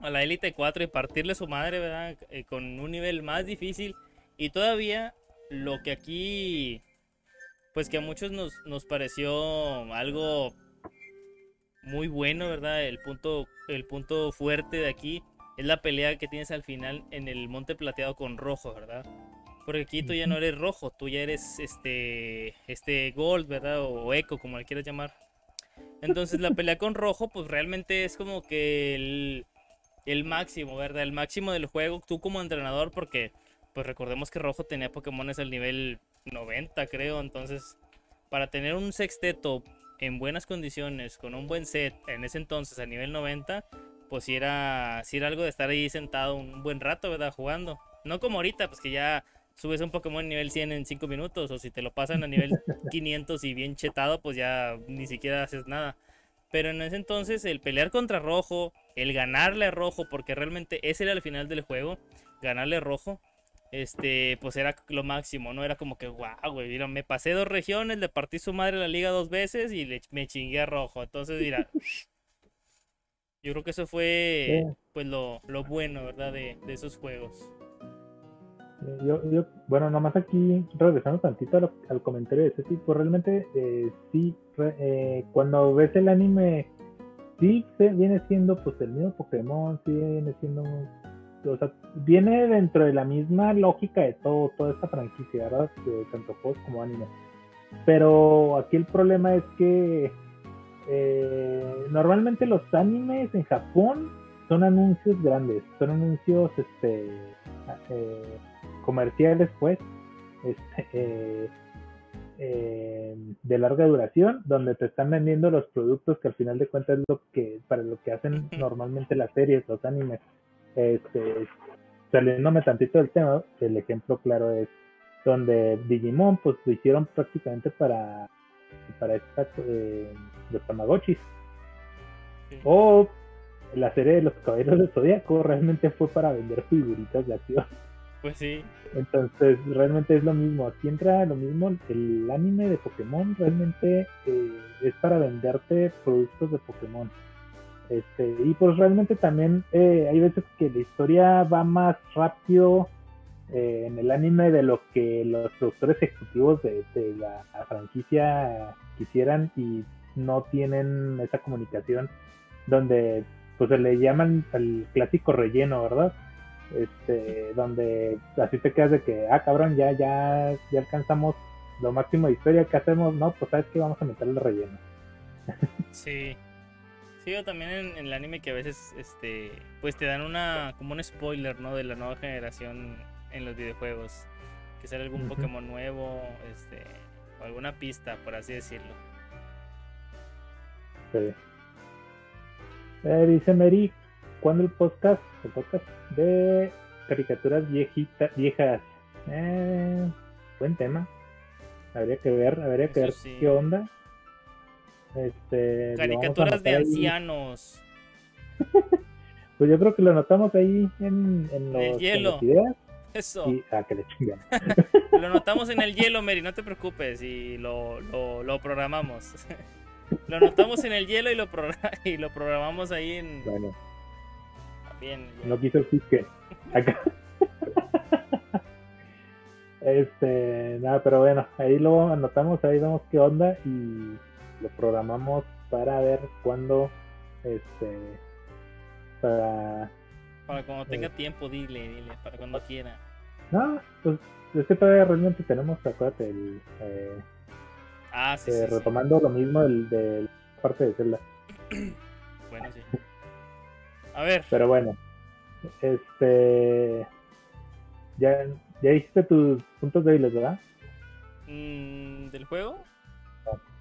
a la Elite 4 y partirle su madre, ¿verdad? Eh, con un nivel más difícil. Y todavía lo que aquí, pues que a muchos nos, nos pareció algo muy bueno, ¿verdad? El punto, el punto fuerte de aquí es la pelea que tienes al final en el Monte Plateado con Rojo, ¿verdad? Porque aquí tú ya no eres rojo, tú ya eres este, este gold, ¿verdad? O, eco, como le quieras llamar. Entonces la pelea con rojo, pues realmente es como que el, el máximo, ¿verdad? El máximo del juego, tú como entrenador, porque pues recordemos que rojo tenía Pokémones al nivel 90, creo. Entonces, para tener un sexteto en buenas condiciones, con un buen set, en ese entonces a nivel 90, pues era, si era algo de estar ahí sentado un buen rato, ¿verdad? Jugando. No como ahorita, pues que ya subes un Pokémon nivel 100 en 5 minutos, o si te lo pasan a nivel 500 y bien chetado, pues ya ni siquiera haces nada. Pero en ese entonces el pelear contra Rojo, el ganarle a Rojo, porque realmente ese era el final del juego, ganarle a Rojo, este, pues era lo máximo, ¿no? Era como que, guau, güey, mira, me pasé dos regiones, le partí su madre la liga dos veces y le, me chingué a Rojo. Entonces, mira, yo creo que eso fue, pues, lo, lo bueno, ¿verdad? De, de esos juegos. Yo, yo, bueno, nomás aquí, regresando tantito al, comentario de ese tipo, realmente eh, sí, eh, cuando ves el anime, sí viene siendo pues el mismo Pokémon, sí viene siendo, o sea, viene dentro de la misma lógica de todo, toda esta franquicia, ¿verdad? De tanto juegos como anime. Pero aquí el problema es que eh, normalmente los animes en Japón son anuncios grandes, son anuncios, este, eh, comerciales, pues, este, eh, eh, de larga duración, donde te están vendiendo los productos que al final de cuentas es lo que, para lo que hacen normalmente las series, los animes. Este, saliéndome tantito del tema, el ejemplo claro es donde Digimon, pues lo hicieron prácticamente para, para esta, eh, los Tamagotchis. O la serie de los caballeros del Zodíaco realmente fue para vender figuritas de acción. Pues sí. Entonces, realmente es lo mismo. Aquí entra lo mismo. El anime de Pokémon realmente eh, es para venderte productos de Pokémon. Este, y pues realmente también eh, hay veces que la historia va más rápido eh, en el anime de lo que los productores ejecutivos de, la, franquicia quisieran y no tienen esa comunicación donde pues se le llaman el clásico relleno, ¿verdad? Este, donde así te quedas de que, ah, cabrón, ya, ya, ya alcanzamos lo máximo de historia que hacemos, no, pues sabes que vamos a meterle relleno. Sí. Sí, yo también en, el anime que a veces, este, pues te dan una, como un spoiler, ¿no? De la nueva generación en los videojuegos. Que sale algún Pokémon nuevo, este, o alguna pista, por así decirlo. Sí. Eh, dice Mary, ¿cuándo el podcast? El podcast de caricaturas viejitas, viejas. Eh, buen tema. Habría que ver, habría que ver qué onda. Este, caricaturas de ancianos. pues yo creo que lo notamos ahí en, en, los, el hielo. ideas. Eso. ah, que le lo notamos en el hielo, Mary, no te preocupes. Y lo, lo, lo programamos. lo notamos en el hielo y lo, y lo programamos ahí en. Bueno no quiso el fisque. Acá. este, nada, pero bueno, ahí lo anotamos, ahí vemos qué onda y lo programamos para ver cuándo, este, para... Para cuando tenga eh, tiempo, dile, dile, para cuando quiera. No, pues es que todavía realmente tenemos, acuérdate, el... Eh, ah, sí, eh, retomando lo mismo del, del parte de Zelda. bueno, sí. A ver. Pero bueno, este. Ya, ya hiciste tus puntos débiles, ¿verdad? Mm, ¿Del juego?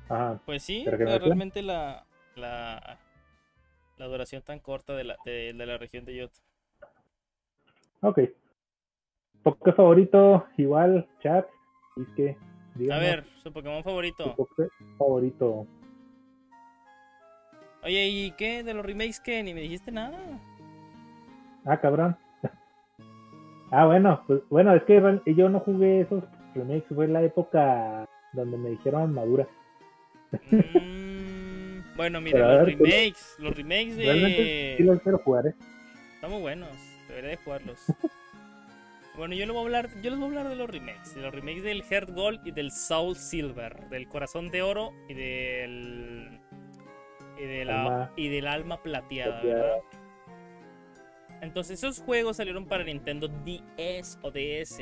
Ajá. Pues sí, realmente la, la, la duración tan corta de la, de, la región de Yoto. Ok. Pokémon favorito, igual, chat. Y que, A ver, su Pokémon favorito. Su favorito. Oye, ¿y qué? ¿De los remakes que Ni me dijiste nada. Ah, cabrón. ah, bueno, pues bueno, es que yo no jugué esos remakes, fue la época donde me dijeron madura. Mm, bueno, mira, los remakes, los remakes de... sí los quiero jugar, ¿eh? Están muy buenos, debería de jugarlos. bueno, yo les voy a hablar, yo les voy a hablar de los remakes, de los remakes del Heart Gold y del Soul Silver, del Corazón de Oro y del y, de la, alma, y del alma plateada, ¿verdad? Entonces esos juegos salieron para Nintendo DS o DS.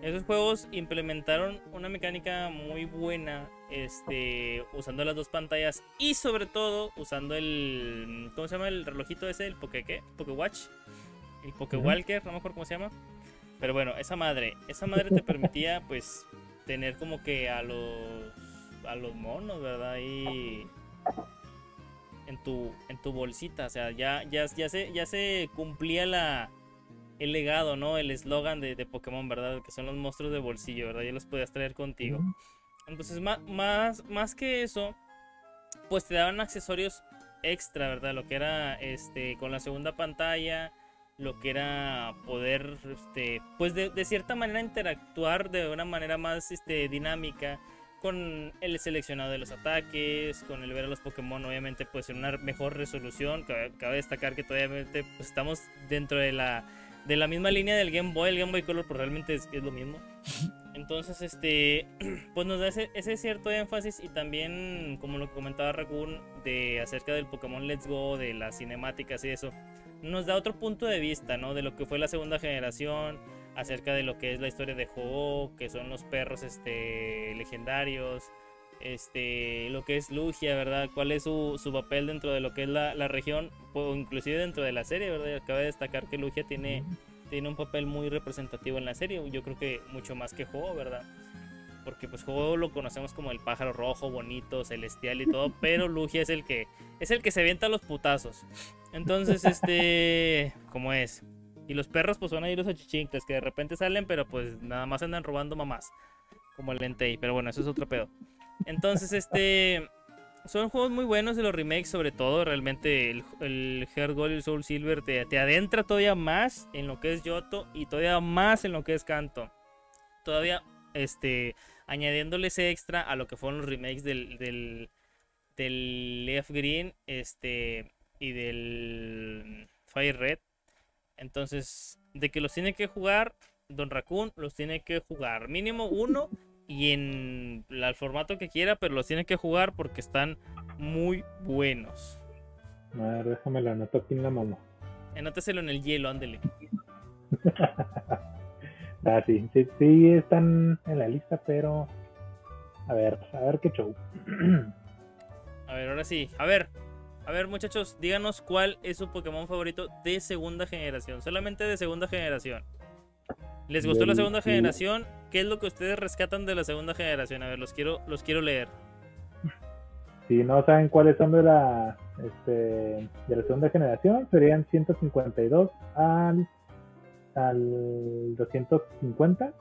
Esos juegos implementaron una mecánica muy buena, este, usando las dos pantallas y sobre todo usando el, ¿cómo se llama el relojito ese? El Poké qué? Watch, el Poké Walker, no me acuerdo cómo se llama. Pero bueno, esa madre, esa madre te permitía, pues, tener como que a los, a los monos, ¿verdad? Y tu, en tu bolsita. O sea, ya, ya, ya, se, ya se cumplía la, el legado, ¿no? El eslogan de, de, Pokémon, ¿verdad? Que son los monstruos de bolsillo, ¿verdad? Ya los podías traer contigo. Entonces, más, más, más que eso, pues te daban accesorios extra, ¿verdad? Lo que era este con la segunda pantalla, lo que era poder, este, pues de, de, cierta manera interactuar de una manera más este, dinámica con el seleccionado de los ataques, con el ver a los Pokémon, obviamente, pues en una mejor resolución. Cabe, cabe destacar que todavía pues, estamos dentro de la, de la misma línea del Game Boy. El Game Boy Color, pues realmente es, es lo mismo. Entonces, este, pues nos da ese, ese, cierto énfasis y también, como lo comentaba Raccoon, de acerca del Pokémon Let's Go, de las cinemáticas y eso, nos da otro punto de vista, ¿no? De lo que fue la segunda generación, acerca de lo que es la historia de Ho, que son los perros, este, legendarios, este, lo que es Lugia, ¿verdad? ¿Cuál es su, su papel dentro de lo que es la, la región, o inclusive dentro de la serie, ¿verdad? Acaba de destacar que Lugia tiene tiene un papel muy representativo en la serie. Yo creo que mucho más que Ho, ¿verdad? Porque pues Ho lo conocemos como el pájaro rojo, bonito, celestial y todo, pero Lugia es el que es el que se avienta los putazos. Entonces, este, ¿cómo es? Y los perros pues son ahí los achichincles que de repente salen, pero pues nada más andan robando mamás, como el Lentei, pero bueno, eso es otro pedo. Entonces, este son juegos muy buenos de los remakes, sobre todo. Realmente el, el Heart Gold y el Soul Silver te, te, adentra todavía más en lo que es Yoto y todavía más en lo que es Canto. Todavía este, añadiéndole extra a lo que fueron los remakes del, del, del Leaf Green este, y del Fire Red. Entonces, de que los tiene que jugar, Don Raccoon los tiene que jugar. Mínimo uno y en el formato que quiera, pero los tiene que jugar porque están muy buenos. A ver, déjame la anoto aquí en la mano. Anóteselo en el hielo, ándele. ah, sí, sí, sí, están en la lista, pero a ver, a ver qué show. a ver, ahora sí, a ver, a ver muchachos, díganos cuál es su Pokémon favorito de segunda generación, solamente de segunda generación. ¿Les gustó la segunda generación? ¿Qué es lo que ustedes rescatan de la segunda generación? A ver, los quiero, los quiero leer. Si no saben cuáles son de la, este, de la segunda generación, serían 152 al, al 250.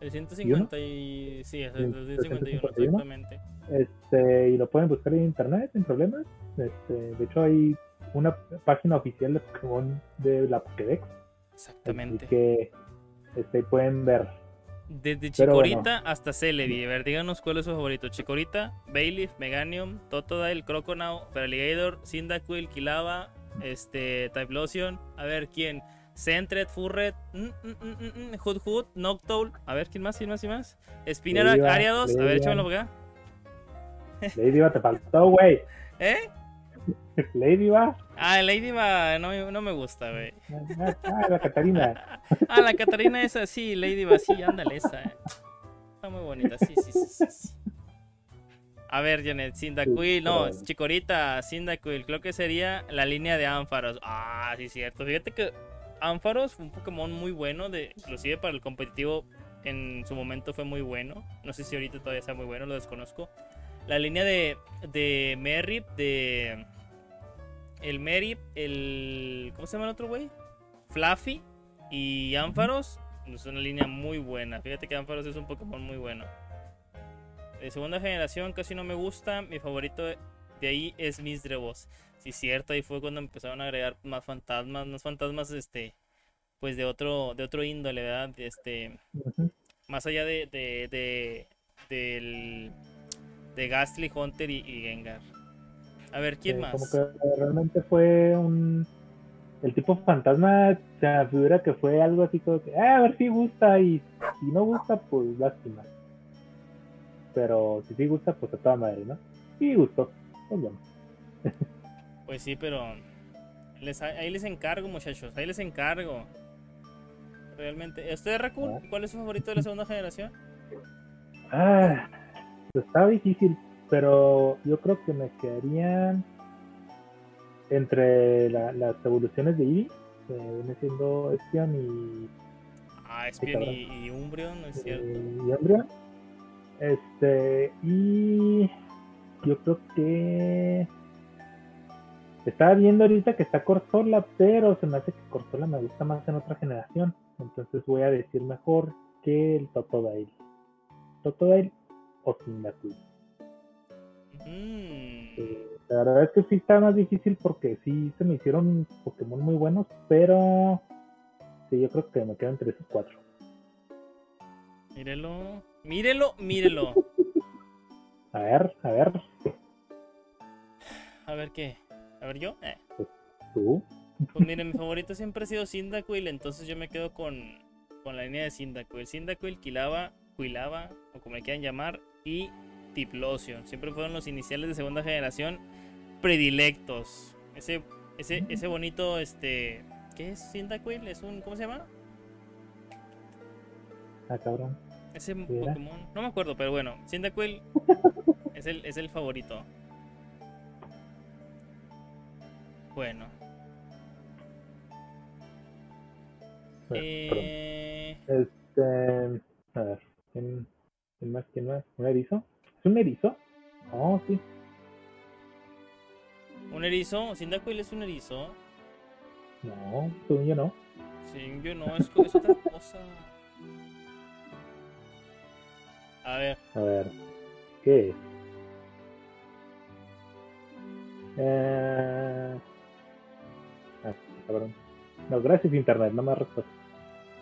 El 150 y... Sí, el 251, exactamente. Este, y lo pueden buscar en internet sin problemas. Este, de hecho, hay una página oficial de Pokémon de la Pokédex. Exactamente. que este, pueden ver. Desde Chikorita hasta Celebi. A ver, díganos cuál es su favorito. Chikorita, Bayleaf, Meganium, Totodile, Croconaw, Feraligatr, Cyndaquil, Kilava, este, Typhlosion. A ver, ¿quién? Sentret, Furret, mm, mm, mm, Hood Hood, Noctowl. A ver, ¿quién más? ¿Quién más? ¿Quién más? Spinarak, Ariados. A ver, échamelo por acá. Ladybug te faltó, güey. ¿Eh? Ladybug. Ah, Ladybug no, no me gusta, güey. Ah, la Catarina. ah, la Catarina esa, sí, Ladybug, sí, ándale, esa. Está muy bonita, sí, sí, sí, sí. A ver, Janet, Cyndaquil, no, Chikorita, Cyndaquil, creo que sería la línea de Ampharos. Ah, sí, cierto. Fíjate que Ampharos fue un Pokémon muy bueno, de, inclusive para el competitivo en su momento fue muy bueno. No sé si ahorita todavía sea muy bueno, lo desconozco. La línea de, de Merrip, de el Merip, el. ¿Cómo se llama el otro güey? Fluffy y Ampharos. Es una línea muy buena. Fíjate que Ampharos es un Pokémon muy bueno. De segunda generación casi no me gusta. Mi favorito de ahí es Misdreavos. Sí, cierto, ahí fue cuando empezaron a agregar más fantasmas, más fantasmas, este, pues de otro, de otro índole, ¿verdad? Este, más allá de, de, de, del, de Gastly, Hunter y Gengar. A ver, ¿quién más? Como que realmente fue un. El tipo fantasma se figura que fue algo así como que, ah, a ver si gusta y si no gusta, pues lástima. Pero si sí gusta, pues a toda madre, ¿no? Sí gustó. Pues sí, pero les, ahí les encargo, muchachos. Ahí les encargo. Realmente. ¿Usted, Raccoon? Ah. ¿Cuál es su favorito de la segunda generación? Ah, está difícil pero yo creo que me quedarían entre las evoluciones de Eevee, que viene siendo Espion y. Ah, Espion y, Umbreon, ¿no es cierto? Y Umbreon. Este, y. Yo creo que. Estaba viendo ahorita que está Corsola, pero se me hace que Corsola me gusta más en otra generación. Entonces voy a decir mejor que el Totodile. Totodile o Cyndaquil. Mm. Eh, la verdad es que sí está más difícil porque sí se me hicieron Pokémon muy buenos, pero sí, yo creo que me quedan entre esos cuatro. Mírelo, mírelo, mírelo. A ver, a ver, A ver qué. A ver yo. Eh. tú. Pues miren, mi favorito siempre ha sido Cyndaquil, entonces yo me quedo con, con la línea de Cyndaquil. Cyndaquil, Quilava, Quilava, o como le quieran llamar, y Tiplosion. Siempre fueron los iniciales de segunda generación predilectos. Ese, ese, ese bonito, este... ¿Qué es Cyndaquil? ¿Es un... ¿Cómo se llama? Ah, cabrón. Ese? Pokémon. No me acuerdo, pero bueno, Cyndaquil es el, es el favorito. Bueno. Bueno, Eh. Este, a ver, ¿quién, quién más? ¿Quién más? ¿Un erizo? ¿Es un erizo? Oh, sí. un erizo. Cyndaquil es un erizo. No, según yo no. Sí, yo no, es, es otra cosa. A ver, A ver, ¿qué es? Eh... Cabrón. No, gracias internet, no me respuesta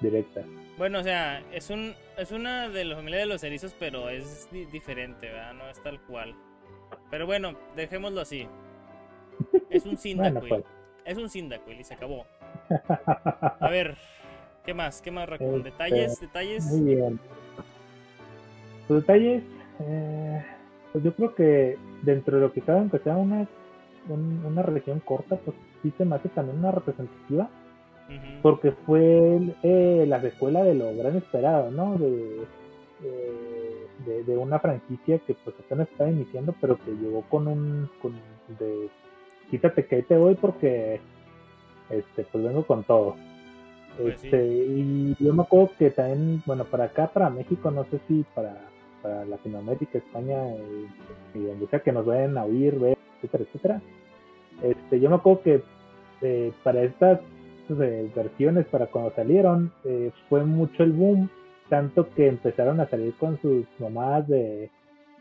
directa. bueno, o sea, es un es una de la familia de los erizos, pero es di- diferente, ¿verdad? No es tal cual. Pero bueno, dejémoslo así. Es un Bueno, Cyndaquil. pues. Es un Cyndaquil y se acabó. A ver, ¿qué más? ¿Qué más, Raccoon? Este, ¿Detalles? ¿Detalles? Muy bien. Los detalles, eh, pues yo creo que dentro de lo que cabe, aunque sea una, un- una región corta, pues sí se me hace también una representativa, porque fue eh, la secuela de lo gran esperado, ¿no? De, de, de- de una franquicia que pues apenas estaba iniciando, pero que llegó con un, con de, quítate que ahí te voy porque, este, pues vengo con todo. Pues sí. Este, y yo me acuerdo que también, bueno, para acá, para México, no sé si para, para Latinoamérica, España, eh, y donde sea que nos vayan a oír, ver, etcétera, etcétera. Este, yo me acuerdo que eh, para estas eh, versiones, para cuando salieron, eh, fue mucho el boom, tanto que empezaron a salir con sus mamás de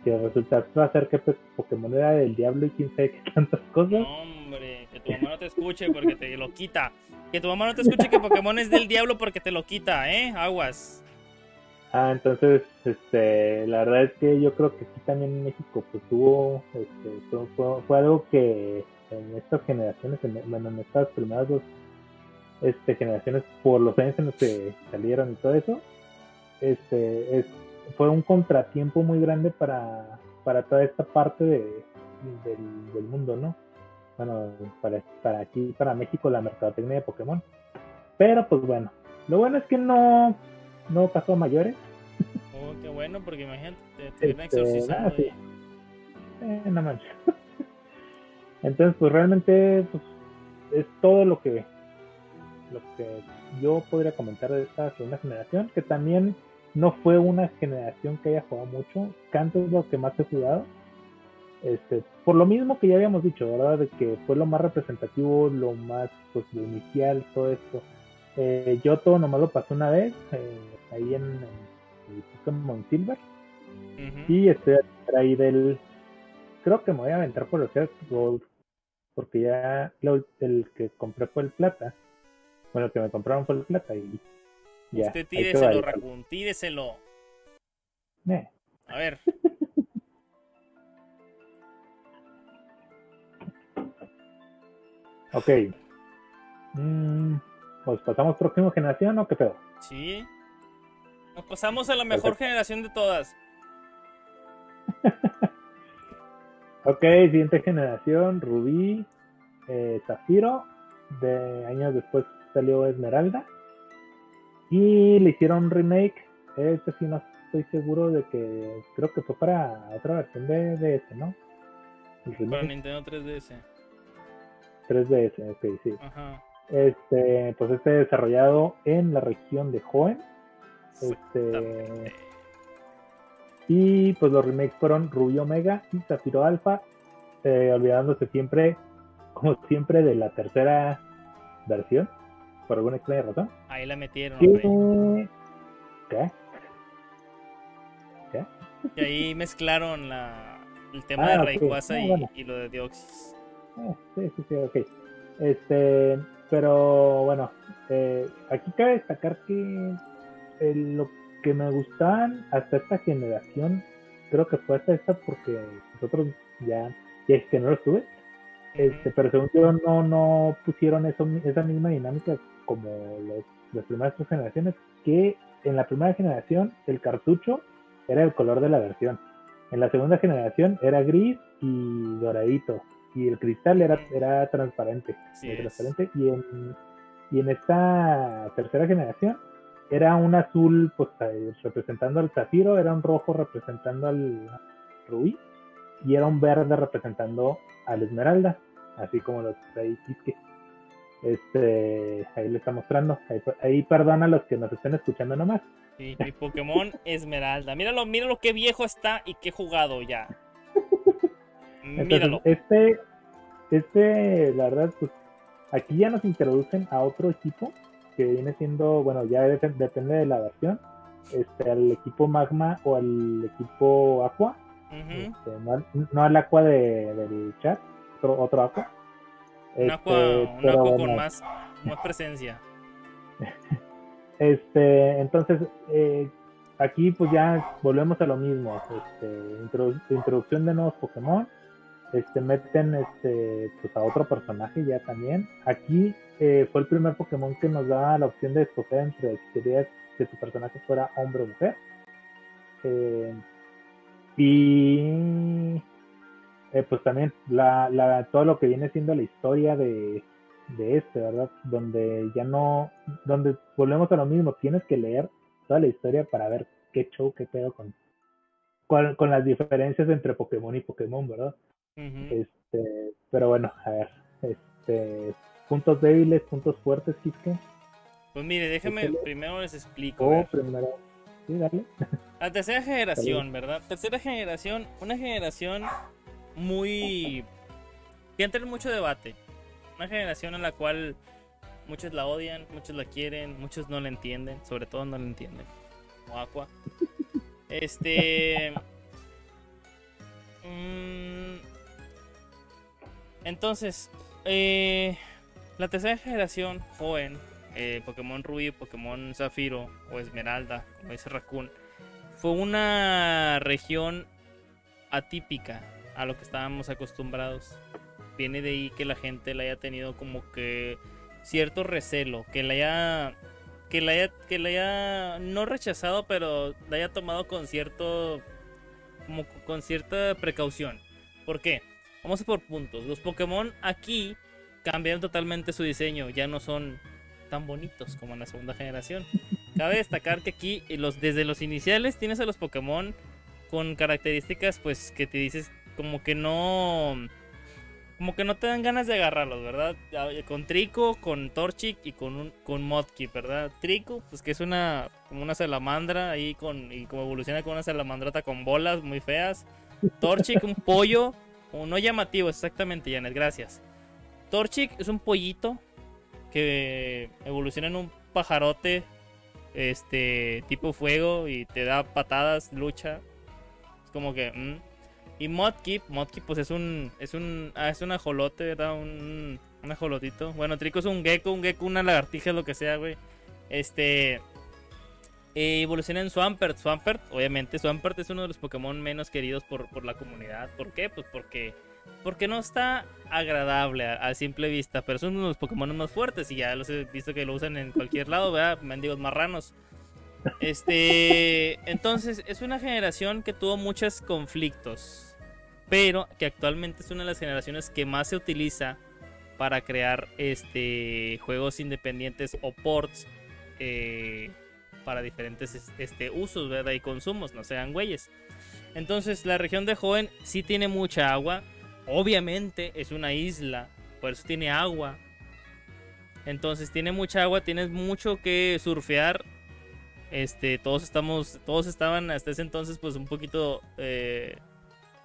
que resultaba ser que pues, Pokémon era del diablo y quién sabe qué tantas cosas. No, hombre, que tu mamá no te escuche porque te lo quita. Que tu mamá no te escuche que Pokémon es del diablo porque te lo quita, ¿eh? Aguas. Ah, entonces, este, la verdad es que yo creo que sí también en México pues tuvo, este, fue algo que en estas generaciones, en, bueno, en estas primeras dos este, generaciones, por los años en los que salieron y todo eso, este, es, fue un contratiempo muy grande para, para toda esta parte de, del, del mundo, ¿no? Bueno, para, para aquí, para México, la mercadotecnia de Pokémon. Pero pues bueno, lo bueno es que no, no pasó a mayores. Oh, qué bueno, porque imagínate, te Este, exorcizando. ah, sí. Eh, no manches. Entonces, pues realmente pues, es todo lo que lo que yo podría comentar de esta segunda generación, que también no fue una generación que haya jugado mucho. Canto es lo que más he jugado. Este, por lo mismo que ya habíamos dicho, ¿verdad? De que fue lo más representativo, lo más, pues, lo inicial, todo esto. Eh, yo todo nomás lo pasé una vez, eh, ahí en, en Pokémon Silver. Y estoy ahí del. Creo que me voy a aventar por el Gold. Porque ya lo- el que compré fue el plata. Bueno, el que me compraron fue el plata y ya. Usted tíreselo. Raccoon, tíreselo. Eh, A ver, ok. Mm, pues pasamos próxima generación o qué pedo. sí. Nos pasamos a la mejor Perfecto. generación de todas. Ok, siguiente generación, Rubí, eh, Zafiro. De años después salió Esmeralda. Y le hicieron un remake. Este sí no estoy seguro de que. Creo que fue para otra versión de DS, ¿no? Para Nintendo 3DS. 3DS, ok, sí. Ajá. Este, pues este desarrollado en la región de Hoenn. Este. Y pues los remakes fueron Rubí Omega y Zafiro Alpha, eh, olvidándose siempre como siempre, de la tercera versión, por alguna extraña razón. Ahí la metieron. ¿Qué? ¿Qué? ¿Qué? Y ahí mezclaron la, el tema de ah, Rayquaza ah, y, lo de Dioxis. Ah, sí, sí, sí, ok. Este, pero bueno, eh, aquí cabe destacar que lo que me gustaban hasta esta generación, creo que fue hasta esta porque nosotros ya, ya es que no lo estuve, este, pero según yo no, no pusieron eso, esa misma dinámica como los, las primeras tres generaciones, que en la primera generación el cartucho era el color de la versión. En la segunda generación era gris y doradito. Y el cristal era, era transparente. transparente. Y, en, y en esta tercera generación era un azul pues, eh, representando al zafiro, era un rojo representando al rubí y era un verde representando al esmeralda, así como los ahí Este, ahí le está mostrando. Ahí, perdona a los que nos estén escuchando nomás. Sí, mi Pokémon Esmeralda. Míralo, míralo qué viejo está y qué jugado ya. míralo. este, este, la verdad, pues aquí ya nos introducen a otro equipo que viene siendo, bueno, ya depende de la versión, este, al equipo Magma o al equipo Aqua. Este, no, al, Aqua de, del chat, otro, otro Aqua. Un Aqua, este, un aqua con más, más presencia. Este, entonces, eh, aquí pues ya volvemos a lo mismo. Este, introducción de nuevos Pokémon. Este, meten este, pues a otro personaje ya también. Aquí eh, fue el primer Pokémon que nos da la opción de escoger entre si querías que tu personaje fuera hombre o mujer. Eh, y pues también la, la, todo lo que viene siendo la historia de, de este, ¿verdad? Donde ya no, donde volvemos a lo mismo, tienes que leer toda la historia para ver qué show, qué pedo con, con, las diferencias entre Pokémon y Pokémon, ¿verdad? Este, pero bueno, a ver, este, puntos débiles, puntos fuertes, Kiske. Pues mire, déjame, primero les explico. Oh, primero, sí, dale. La tercera generación, ¿verdad? Tercera generación, una generación muy... que entra en mucho debate una generación en la cual muchos la odian, muchos la quieren, muchos no la entienden, sobre todo no la entienden. Como Aqua. Este. Mm, entonces, eh, la tercera generación joven, eh, Pokémon Rubí, Pokémon Zafiro o Esmeralda, como dice Raccoon, fue una región atípica a lo que estábamos acostumbrados viene de ahí que la gente la haya tenido como que cierto recelo, que la haya que la haya que la haya no rechazado, pero la haya tomado con cierto como con cierta precaución. ¿Por qué? Vamos a por puntos. Los Pokémon aquí cambiaron totalmente su diseño, ya no son tan bonitos como en la segunda generación. Cabe destacar que aquí los desde los iniciales tienes a los Pokémon con características pues que te dices como que no como que no te dan ganas de agarrarlos, ¿verdad? Con Trico, con Torchic y con un, con Modkip, ¿verdad? Trico, pues que es una como una salamandra ahí con y como evoluciona con una salamandrata con bolas muy feas. Torchic, un pollo, o no llamativo, exactamente, Janet, gracias. Torchic es un pollito que evoluciona en un pajarote este tipo fuego y te da patadas, lucha. Es como que mm, y Modkip, Modkip pues es un es un ah, es un ajolote, ¿verdad? Un, un ajolotito. Bueno, Trico es un gecko, un gecko, una lagartija, lo que sea, güey. Este eh, evoluciona en Swampert. Swampert, obviamente, Swampert es uno de los Pokémon menos queridos por, por la comunidad. ¿Por qué? Pues porque porque no está agradable a, simple vista, pero son uno de los Pokémon más fuertes y ya los he visto que lo usan en cualquier lado, ¿verdad? Mendigos marranos. Este, entonces es una generación que tuvo muchos conflictos, pero que actualmente es una de las generaciones que más se utiliza para crear este juegos independientes o ports eh, para diferentes este, usos, ¿verdad? Y consumos, no sean güeyes. Entonces la región de Joven sí tiene mucha agua. Obviamente es una isla, por eso tiene agua. Entonces tiene mucha agua, tienes mucho que surfear este, todos estamos, todos estaban hasta ese entonces pues un poquito eh,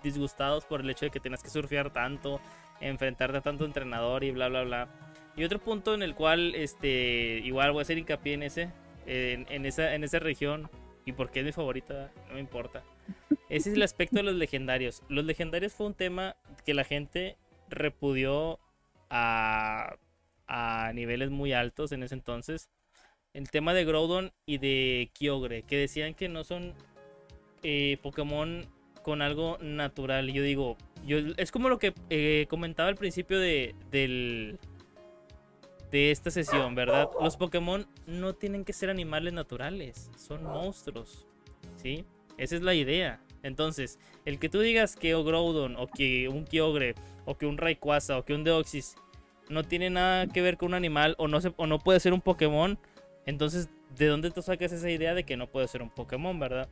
disgustados por el hecho de que tenías que surfear tanto enfrentarte a tanto entrenador y bla, bla, bla. Y otro punto en el cual, este, igual voy a hacer hincapié en ese, en, esa, en esa región, y porque es mi favorita, no me importa. Ese es el aspecto de los legendarios. Los legendarios fue un tema que la gente repudió a, a niveles muy altos en ese entonces. El tema de Groudon y de Kyogre, que decían que no son eh, Pokémon con algo natural. Yo digo, yo, es como lo que eh, comentaba al principio de, del, de esta sesión, ¿verdad? Los Pokémon no tienen que ser animales naturales, son monstruos, ¿sí? Esa es la idea. Entonces, el que tú digas que Groudon, o que un Kyogre, o que un Rayquaza, o que un Deoxys no tiene nada que ver con un animal, o no, se, o no puede ser un Pokémon, entonces, ¿de dónde tú sacas esa idea de que no puede ser un Pokémon, verdad?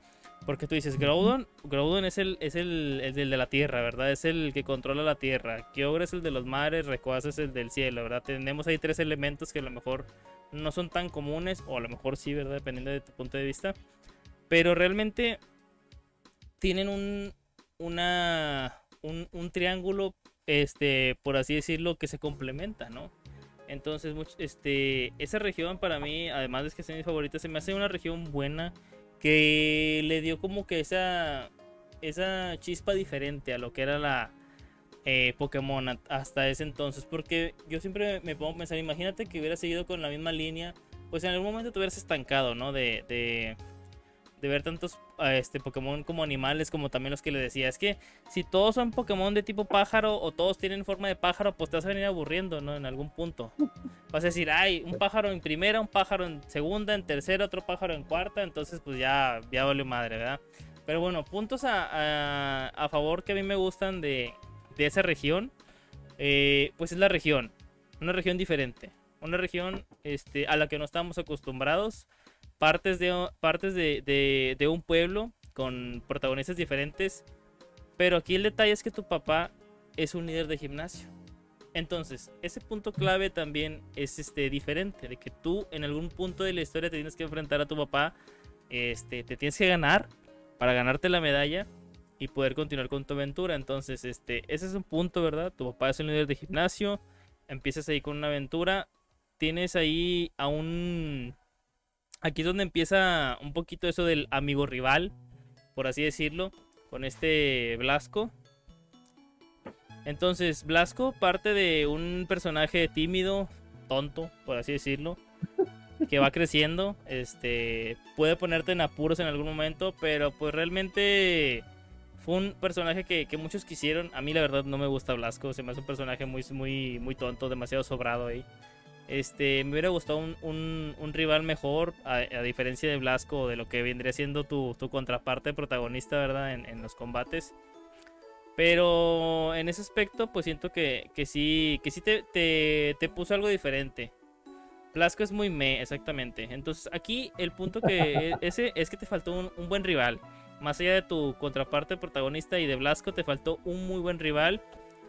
Porque tú dices, Groudon, Groudon es el, es el, el, de la tierra, ¿verdad? Es el que controla la tierra. Kyogre es el de los mares, Rayquaza es el del cielo, ¿verdad? Tenemos ahí tres elementos que a lo mejor no son tan comunes, o a lo mejor sí, ¿verdad? Dependiendo de tu punto de vista. Pero realmente tienen un, una, un, un triángulo, este, por así decirlo, que se complementa, ¿no? Entonces, este, esa región para mí, además de que es mi favorita, se me hace una región buena que le dio como que esa, esa chispa diferente a lo que era la eh, Pokémon hasta ese entonces. Porque yo siempre me pongo a pensar, imagínate que hubiera seguido con la misma línea, pues en algún momento te hubieras estancado, ¿no? De, de, de ver tantos este, Pokémon como animales, como también los que le decía. Es que si todos son Pokémon de tipo pájaro o todos tienen forma de pájaro, pues te vas a venir aburriendo, ¿no? En algún punto. Vas a decir, hay un pájaro en primera, un pájaro en segunda, en tercera, otro pájaro en cuarta. Entonces, pues ya, ya vale madre, ¿verdad? Pero bueno, puntos a, a, favor que a mí me gustan de, de esa región. Eh, pues es la región. Una región diferente. Una región este, a la que no estamos acostumbrados partes de, partes de, de, un pueblo con protagonistas diferentes. Pero aquí el detalle es que tu papá es un líder de gimnasio. Entonces, ese punto clave también es este, diferente, de que tú en algún punto de la historia te tienes que enfrentar a tu papá, este, te tienes que ganar para ganarte la medalla y poder continuar con tu aventura. Entonces, este, ese es un punto, ¿verdad? Tu papá es un líder de gimnasio, empiezas ahí con una aventura, tienes ahí a un aquí es donde empieza un poquito eso del amigo rival, por así decirlo, con este Blasco. Entonces, Blasco parte de un personaje tímido, tonto, por así decirlo, que va creciendo, este, puede ponerte en apuros en algún momento, pero pues realmente fue un personaje que, que, muchos quisieron. A mí la verdad no me gusta Blasco, se me hace un personaje muy, muy, muy tonto, demasiado sobrado ahí. Este, me hubiera gustado un, rival mejor, a, diferencia de Blasco, de lo que vendría siendo tu, contraparte protagonista, ¿verdad? En, los combates. Pero en ese aspecto, pues siento que, sí, que sí te, te, puso algo diferente. Blasco es muy me, exactamente. Entonces aquí el punto que ese es que te faltó un, buen rival. Más allá de tu contraparte protagonista y de Blasco, te faltó un muy buen rival.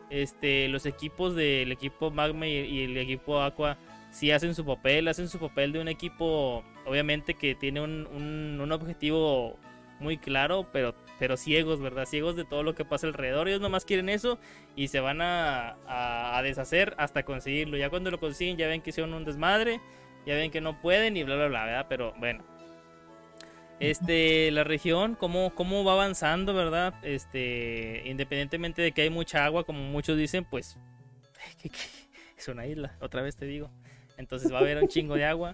Este, los equipos del equipo Magma y el equipo Aqua si hacen su papel, hacen su papel de un equipo, obviamente que tiene un, objetivo muy claro, pero, pero ciegos, ¿verdad? Ciegos de todo lo que pasa alrededor. Ellos nomás quieren eso y se van a, deshacer hasta conseguirlo. Ya cuando lo consiguen, ya ven que son un desmadre, ya ven que no pueden y bla, bla, bla, ¿verdad? Pero bueno. Este, la región, cómo, cómo va avanzando, ¿verdad? Este, independientemente de que hay mucha agua, como muchos dicen, pues es una isla, otra vez te digo entonces va a haber un chingo de agua.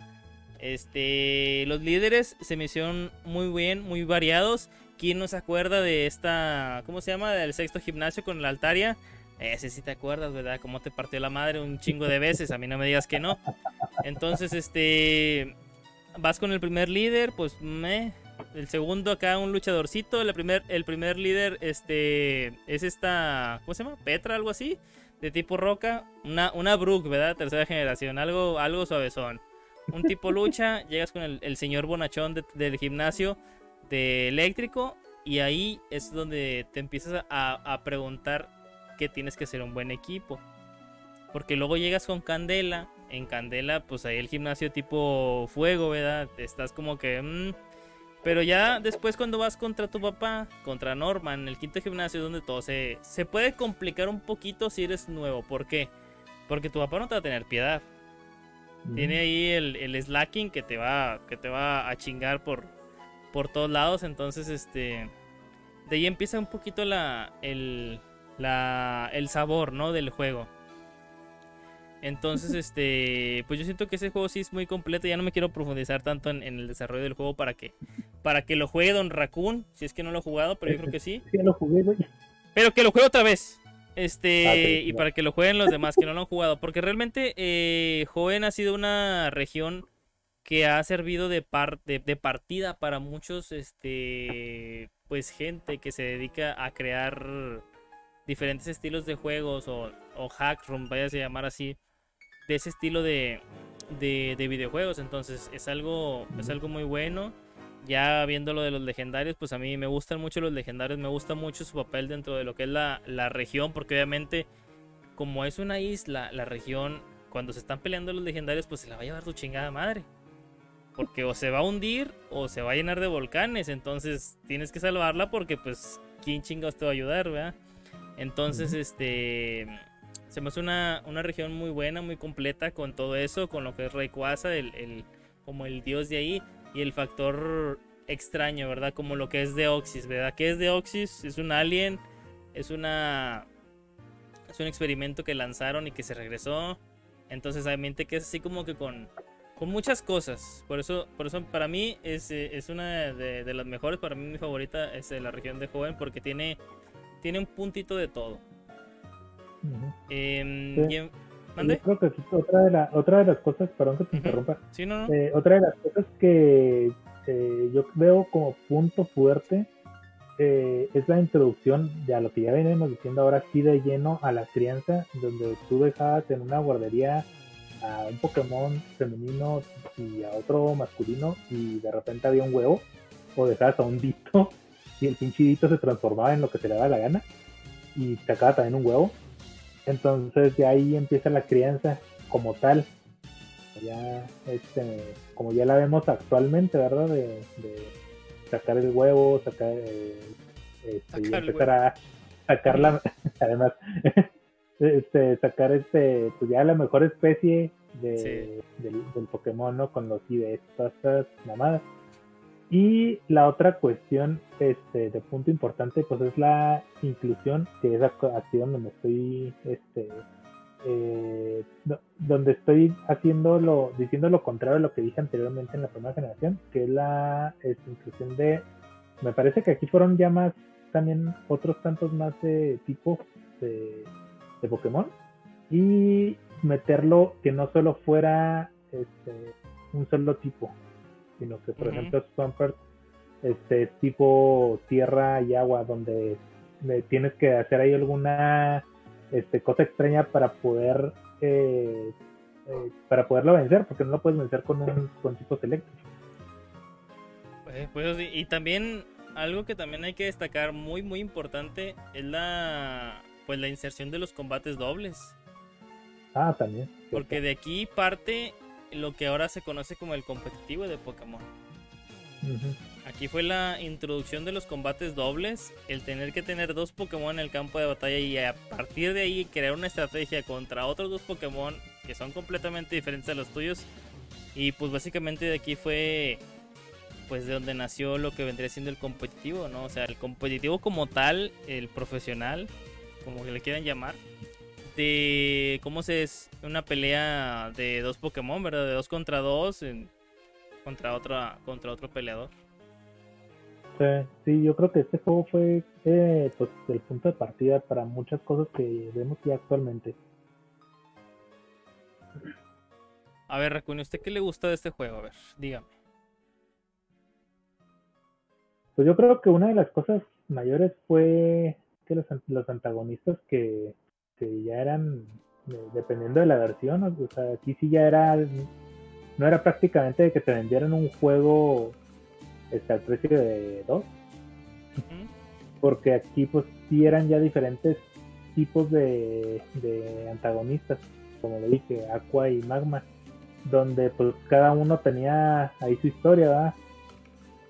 Este, los líderes se me hicieron muy bien, muy variados. ¿Quién no se acuerda de esta, cómo se llama, del sexto gimnasio con la Altaria? Ese sí te acuerdas, ¿verdad? Cómo te partió la madre un chingo de veces, a mí no me digas que no. Entonces, este, vas con el primer líder, pues me, el segundo acá un luchadorcito, el primer, el primer líder, este, es esta, ¿cómo se llama? Petra, algo así de tipo roca, una, una Brook, ¿verdad? Tercera generación, algo, algo suavezón. Un tipo lucha, llegas con el, señor bonachón del gimnasio de eléctrico y ahí es donde te empiezas a, preguntar que tienes que ser un buen equipo. Porque luego llegas con Candela, en Candela pues ahí el gimnasio tipo fuego, ¿verdad? Estás como que... Mm, Pero ya después cuando vas contra tu papá, contra Norman, en el quinto gimnasio, donde todo se, se puede complicar un poquito si eres nuevo. ¿Por qué? Porque tu papá no te va a tener piedad. Tiene ahí el, el, slacking que te va, que te va a chingar por, por todos lados. Entonces, este. De ahí empieza un poquito la. el. la. el sabor, ¿no? del juego. Entonces, este, pues yo siento que ese juego sí es muy completo. Ya no me quiero profundizar tanto en, el desarrollo del juego para que, para que lo juegue Don Raccoon, si es que no lo ha jugado, pero yo creo que sí. Sí, lo jugué, güey. Pero que lo juegue otra vez. Este, ah, y para que lo jueguen los demás que no lo han jugado. Porque realmente, eh, Joven ha sido una región que ha servido de, par, de, partida para muchos, este, pues gente que se dedica a crear diferentes estilos de juegos o, o hack room, vaya a llamar así de ese estilo de, de, videojuegos. Entonces es algo, es algo muy bueno. Ya viendo lo de los legendarios, pues a mí me gustan mucho los legendarios, me gusta mucho su papel dentro de lo que es la, la región, porque obviamente como es una isla, la región, cuando se están peleando los legendarios, pues se la va a llevar tu chingada madre. Porque o se va a hundir o se va a llenar de volcanes. Entonces tienes que salvarla porque pues quién chingados te va a ayudar, ¿verdad? Entonces, este se me hace una, región muy buena, muy completa con todo eso, con lo que es Rayquaza, el, como el dios de ahí, y el factor extraño, ¿verdad? Como lo que es Deoxys, ¿verdad? ¿Qué es Deoxys? Es un alien, es una... Es un experimento que lanzaron y que se regresó. Entonces, obviamente que es así como que con, con muchas cosas. Por eso, por eso para mí es, es una de, las mejores. Para mí mi favorita es la región de Joven porque tiene, tiene un puntito de todo. Eh, creo que otra de, la, otra de las cosas, perdón que te interrumpa, eh, otra de las cosas que eh, yo veo como punto fuerte eh, es la introducción de a lo que ya venimos diciendo ahora sí de lleno a la crianza, donde tú dejabas en una guardería a un Pokémon femenino y a otro masculino y de repente había un huevo, o dejabas a un dito y el pinchidito se transformaba en lo que te le daba la gana y sacaba también un huevo entonces ya ahí empieza la crianza como tal. Ya, este, como ya la vemos actualmente, ¿verdad? De, sacar el huevo, sacar, eh, este, y empezar a sacar además, este, sacar este, pues ya la mejor especie de, del, Pokémon, ¿no? Con los IDs, todas estas mamadas. Y la otra cuestión este, de punto importante pues es la inclusión, que es aquí donde me estoy, este, eh, donde estoy haciendo lo, diciendo lo contrario a lo que dije anteriormente en la primera generación, que es la inclusión de, me parece que aquí fueron ya más, también otros tantos más de tipos de, de Pokémon, y meterlo que no solo fuera este, un solo tipo, sino que por ejemplo Swampert este tipo tierra y agua donde tienes que hacer ahí alguna este, cosa extraña para poder eh, eh, para poderlo vencer porque no lo puedes vencer con un con tipos eléctricos. Pues, pues y también algo que también hay que destacar muy muy importante es la pues la inserción de los combates dobles. Ah también porque de aquí parte lo que ahora se conoce como el competitivo de Pokémon. Aquí fue la introducción de los combates dobles, el tener que tener dos Pokémon en el campo de batalla y a partir de ahí crear una estrategia contra otros dos Pokémon que son completamente diferentes a los tuyos. Y pues básicamente de aquí fue pues de donde nació lo que vendría siendo el competitivo, ¿no? O sea, el competitivo como tal, el profesional, como que le quieran llamar, de cómo se es una pelea de dos Pokémon, ¿verdad? De dos contra dos contra otra contra otro peleador. Sí, sí, yo creo que este juego fue eh, pues, el punto de partida para muchas cosas que vemos ya actualmente. A ver, Raccoon, ¿usted qué le gusta de este juego? A ver, dígame. Pues yo creo que una de las cosas mayores fue que los, los antagonistas que que ya eran, eh, dependiendo de la versión, o sea, aquí sí ya era, no era prácticamente de que te vendieran un juego este, al precio de dos, porque aquí pues sí eran ya diferentes tipos de, de antagonistas, como le dije, Aqua y Magma, donde pues cada uno tenía ahí su historia, ¿verdad?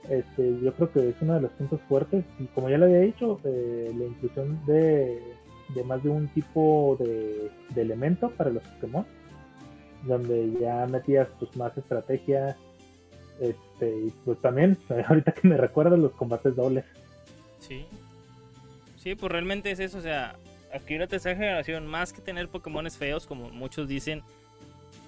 este, yo creo que es uno de los puntos fuertes. Y como ya lo había dicho, eh, la inclusión de, de, más de un tipo de, de, elemento para los Pokémon, donde ya metías pues, más estrategia. Este, y pues también, ahorita que me recuerdo, los combates dobles. Sí. Sí, pues realmente es eso. O sea, aquí la tercera generación, más que tener Pokémones feos, como muchos dicen,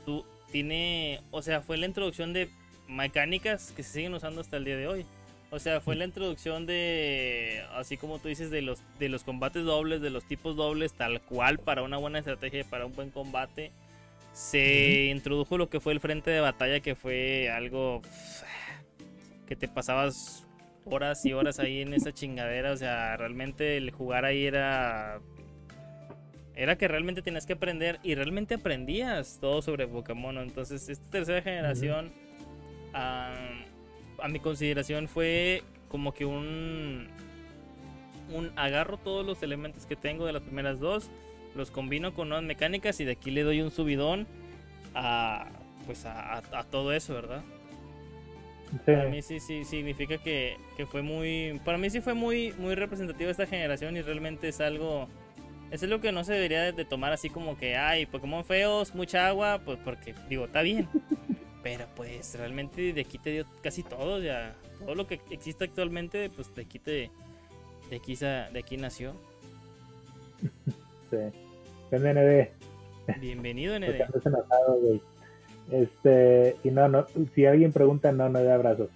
tú tiene. O sea, fue la introducción de mecánicas que se siguen usando hasta el día de hoy. O sea, fue la introducción de, así como tú dices, de los, de los combates dobles, de los tipos dobles, tal cual para una buena estrategia, para un buen combate. Se introdujo lo que fue el frente de batalla, que fue algo que te pasabas horas y horas ahí en esa chingadera. O sea, realmente el jugar ahí era... Era que realmente tenías que aprender y realmente aprendías todo sobre Pokémon. Entonces, esta tercera generación a, mi consideración fue como que un, un agarro todos los elementos que tengo de las primeras dos, los combino con nuevas mecánicas y de aquí le doy un subidón a pues a, todo eso, ¿verdad? Para mí sí, sí significa que, fue muy, para mí sí fue muy, muy representativo esta generación y realmente es algo, es algo que no se debería de tomar así como que, ay, Pokémon feos, mucha agua, pues porque digo, está bien, Pero pues realmente de aquí te dio casi todo, ya. Todo lo que existe actualmente, pues de aquí te. De aquí, de aquí nació. Sí. ND. Bienvenido, ND. Este, y no, no, si alguien pregunta, no, no de abrazos.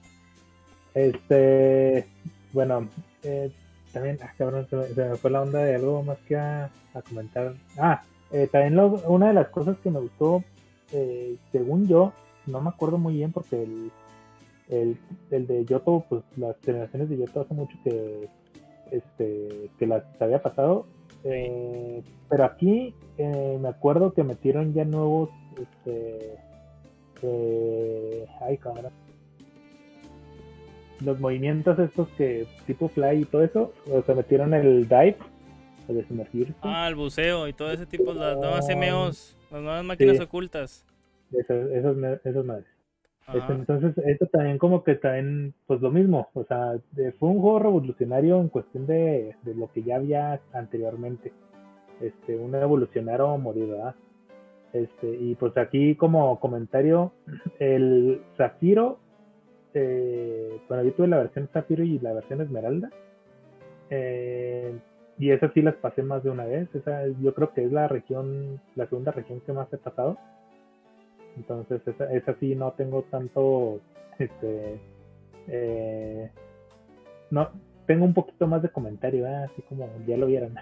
Este, bueno, eh, también, ah, cabrón, se me, fue la onda de algo más que a, comentar. Ah, eh, también una de las cosas que me gustó, eh, según yo, no me acuerdo muy bien porque el, el, el, de Yoto, pues las generaciones de Yoto hace mucho que este que las había pasado. Eh, pero aquí eh, me acuerdo que metieron ya nuevos este eh, ay cámara los movimientos estos que tipo fly y todo eso o sea metieron el dive el de sumergirse. Ah el buceo y todo ese tipo las nuevas MOs las nuevas máquinas ocultas esas, esas, madres. Este, entonces, esto también como que también, pues lo mismo, o sea, fue un juego revolucionario en cuestión de, lo que ya había anteriormente. Este, un evolucionario o morir, ¿verdad? Este, y pues aquí como comentario, el Zafiro, eh, bueno, yo tuve la versión Zafiro y la versión Esmeralda. Eh, y esas sí las pasé más de una vez. Esa yo creo que es la región, la segunda región que más he pasado. Entonces, esa, esa sí no tengo tanto, este, eh, no, tengo un poquito más de comentario, ¿eh? así como ya lo vieron.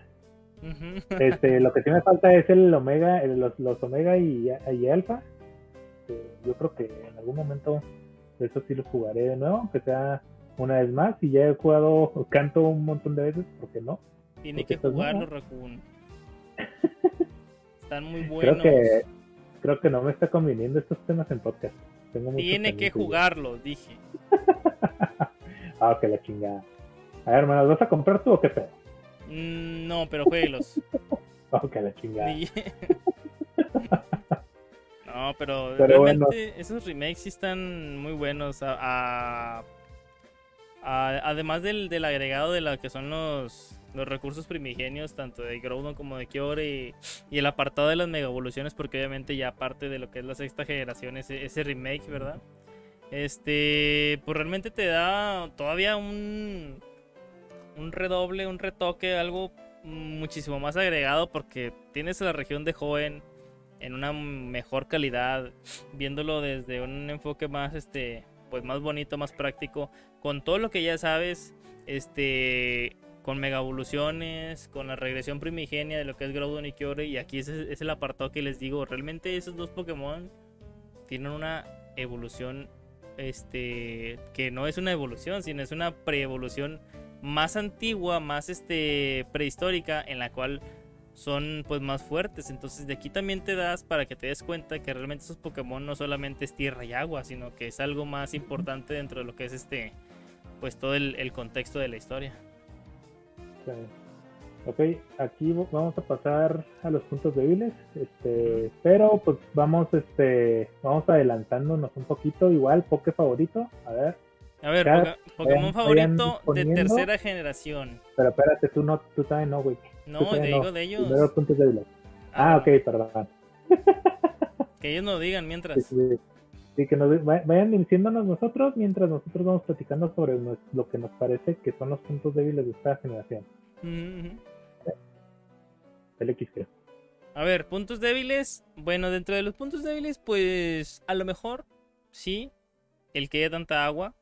este, lo que sí me falta es el Omega, los, los Omega y, y Alpha. yo creo que en algún momento eso sí los jugaré de nuevo, aunque sea una vez más. Y ya he jugado canto un montón de veces, ¿por qué no? Tiene que jugarlo, Raccoon. Están muy buenos. Creo que creo que no me está conviniendo estos temas en podcast. Tiene que jugarlo, dije. ah, que la chingada. A ver, hermano, ¿vas a comprar tú o qué pedo? Mm, no, pero jueguelos. oh, que la chingada. no, pero, realmente esos remakes sí están muy buenos. A, además del, del agregado de la que son los los recursos primigenios, tanto de Groudon como de Kyore, y, el apartado de las mega evoluciones, porque obviamente ya parte de lo que es la sexta generación, ese, ese remake, ¿verdad? Este, pues realmente te da todavía un, un redoble, un retoque, algo muchísimo más agregado, porque tienes la región de Joven en una mejor calidad, viéndolo desde un enfoque más, este, pues más bonito, más práctico, con todo lo que ya sabes, este, con mega evoluciones, con la regresión primigenia de lo que es Groudon y Kyore. Y aquí es, es el apartado que les digo. Realmente esos dos Pokémon tienen una evolución este que no es una evolución, sino es una preevolución más antigua, más este prehistórica en la cual son pues más fuertes. Entonces de aquí también te das para que te des cuenta que realmente esos Pokémon no solamente es tierra y agua, sino que es algo más importante dentro de lo que es este pues todo el contexto de la historia. Ok, aquí vamos a pasar a los puntos débiles, este, pero pues vamos, este, vamos adelantándonos un poquito, igual, Poke favorito, a ver, A ver, Pokémon favorito de tercera generación. Pero espérate, tú no, tú también no, güey. No, te digo de ellos. Primero puntos débiles. Ah, ah ok, perdón. Que ellos nos digan mientras. Sí, que nos vayan diciéndonos nosotros mientras nosotros vamos platicando sobre lo que nos parece que son los puntos débiles de esta generación. El X creo. A ver, puntos débiles. Bueno, dentro de los puntos débiles, pues a lo mejor sí, el que haya tanta agua.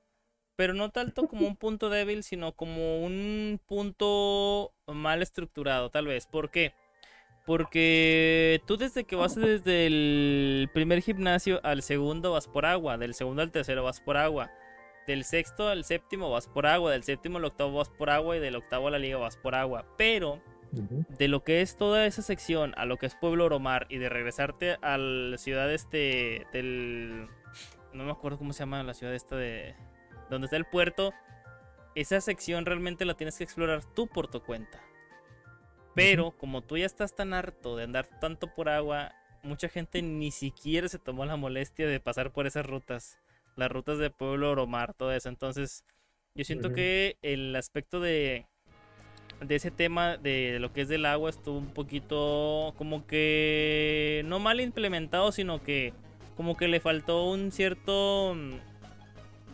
Pero no tanto como un punto débil, sino como un punto mal estructurado, tal vez. ¿Por qué? Porque tú desde que vas desde el primer gimnasio al segundo vas por agua, del segundo al tercero vas por agua, del sexto al séptimo vas por agua, del séptimo al octavo vas por agua y del octavo a la liga vas por agua. Pero de lo que es toda esa sección a lo que es Pueblo Oromar y de regresarte a la ciudad este del... No me acuerdo cómo se llama la ciudad esta de... Donde está el puerto. Esa sección realmente la tienes que explorar tú por tu cuenta. Pero como tú ya estás tan harto de andar tanto por agua, mucha gente ni siquiera se tomó la molestia de pasar por esas rutas. Las rutas de Pueblo Oromar, todo eso. Entonces, yo siento que el aspecto de, de ese tema de lo que es del agua estuvo un poquito como que no mal implementado, sino que como que le faltó un cierto...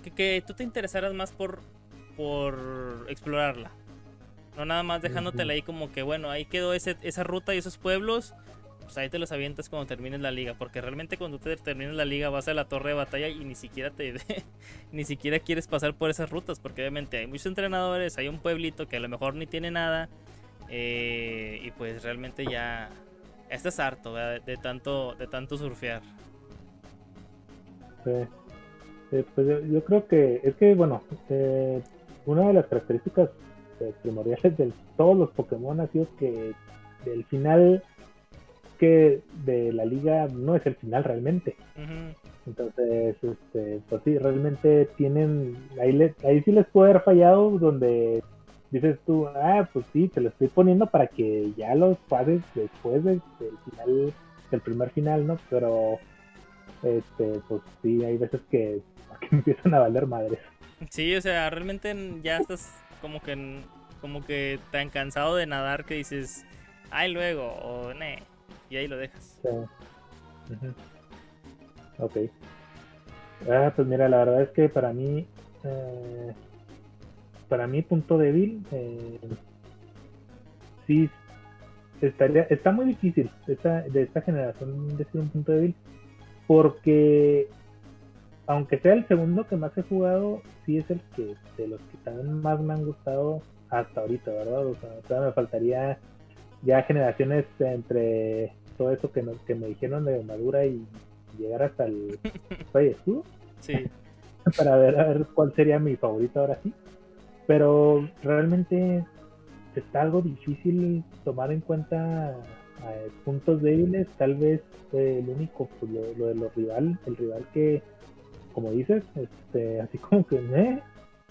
Que, que tú te interesaras más por, por explorarla. No nada más dejándotela ahí como que, bueno, ahí quedó ese, esa ruta y esos pueblos. Pues ahí te los avientas cuando termines la liga. Porque realmente cuando te termines la liga vas a la torre de batalla y ni siquiera te ni siquiera quieres pasar por esas rutas. Porque obviamente hay muchos entrenadores, hay un pueblito que a lo mejor ni tiene nada. Eh, y pues realmente ya estás harto de tanto de tanto surfear. Sí. pues yo, creo que es que bueno, eh, una de las características este, primordiales de todos los Pokémon ha sido que el final de la liga no es el final realmente. Entonces, este, pues sí, realmente tienen, ahí, ahí sí les puede haber fallado donde dices tú, ah, pues sí, te lo estoy poniendo para que ya los pases después del, final, del primer final, ¿no? Pero, este, pues sí, hay veces que, que empiezan a valer madres. Sí, o sea, realmente ya estás como que como que tan cansado de nadar que dices, ay luego, o ne, y ahí lo dejas. Ok. Ah, pues mira, la verdad es que para mí, eh, para mí punto débil, eh, sí, estaría, está muy difícil esta, de esta generación decir un punto débil, porque aunque sea el segundo que más he jugado, sí es el que de los que también más me han gustado hasta ahorita, ¿verdad? O sea, me faltaría ya generaciones entre todo eso que, que me dijeron de Madura y llegar hasta el Rey Escudo. Sí. Para ver, a ver cuál sería mi favorito ahora sí. Pero realmente está algo difícil tomar en cuenta eh, puntos débiles. Tal vez el único, pues, lo, de los rival, el rival que como dices, este, así como que, ¿eh?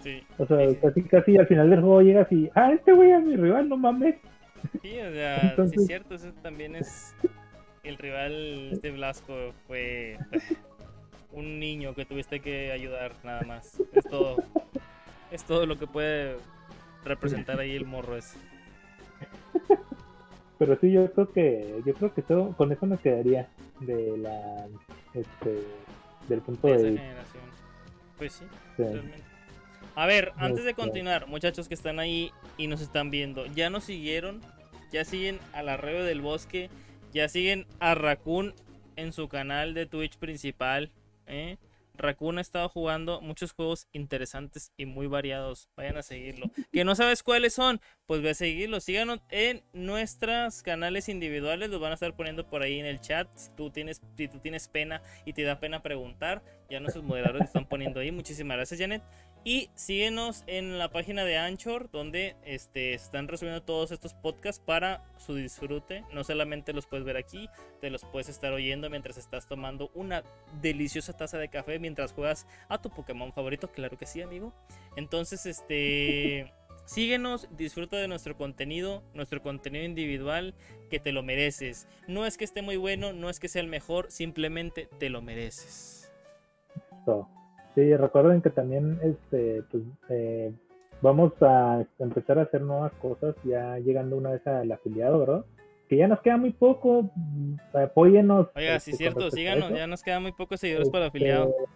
Sí. O sea, casi, casi al final del juego llegas y, ah, este güey es mi rival, no mames. Sí, o sea, sí es cierto, eso también es. El rival de Blasco fue un niño que tuviste que ayudar, nada más. Es todo. Es todo lo que puede representar ahí el morro ese. Pero sí, yo creo que, yo creo que todo, con eso me quedaría de la, este, del punto de, generación. Pues sí, A ver, antes de continuar, muchachos que están ahí y nos están viendo, ya nos siguieron, ya siguen a la Rebe del Bosque, ya siguen a Raccoon en su canal de Twitch principal, ¿eh? Raccoon ha estado jugando muchos juegos interesantes y muy variados. Vayan a seguirlo. ¿Que no sabes cuáles son? Pues ve a seguirlo. Síganos en nuestros canales individuales. Los van a estar poniendo por ahí en el chat. Si tú tienes, si tú tienes pena y te da pena preguntar, ya nuestros moderadores están poniendo ahí. Muchísimas gracias, Janet. Y síguenos en la página de Anchor, donde este, están resumiendo todos estos podcasts para su disfrute. No solamente los puedes ver aquí, te los puedes estar oyendo mientras estás tomando una deliciosa taza de café mientras juegas a tu Pokémon favorito. Claro que sí, amigo. Entonces, este. Síguenos, disfruta de nuestro contenido, nuestro contenido individual, que te lo mereces. No es que esté muy bueno, no es que sea el mejor, simplemente te lo mereces. Sí, recuerden que también este, pues, eh, vamos a empezar a hacer nuevas cosas, ya llegando una vez al afiliado, ¿verdad? Que ya nos queda muy poco, mm, apóyenos. Oiga, sí, este, cierto, síganos, ya nos quedan muy pocos seguidores para afiliado. Este,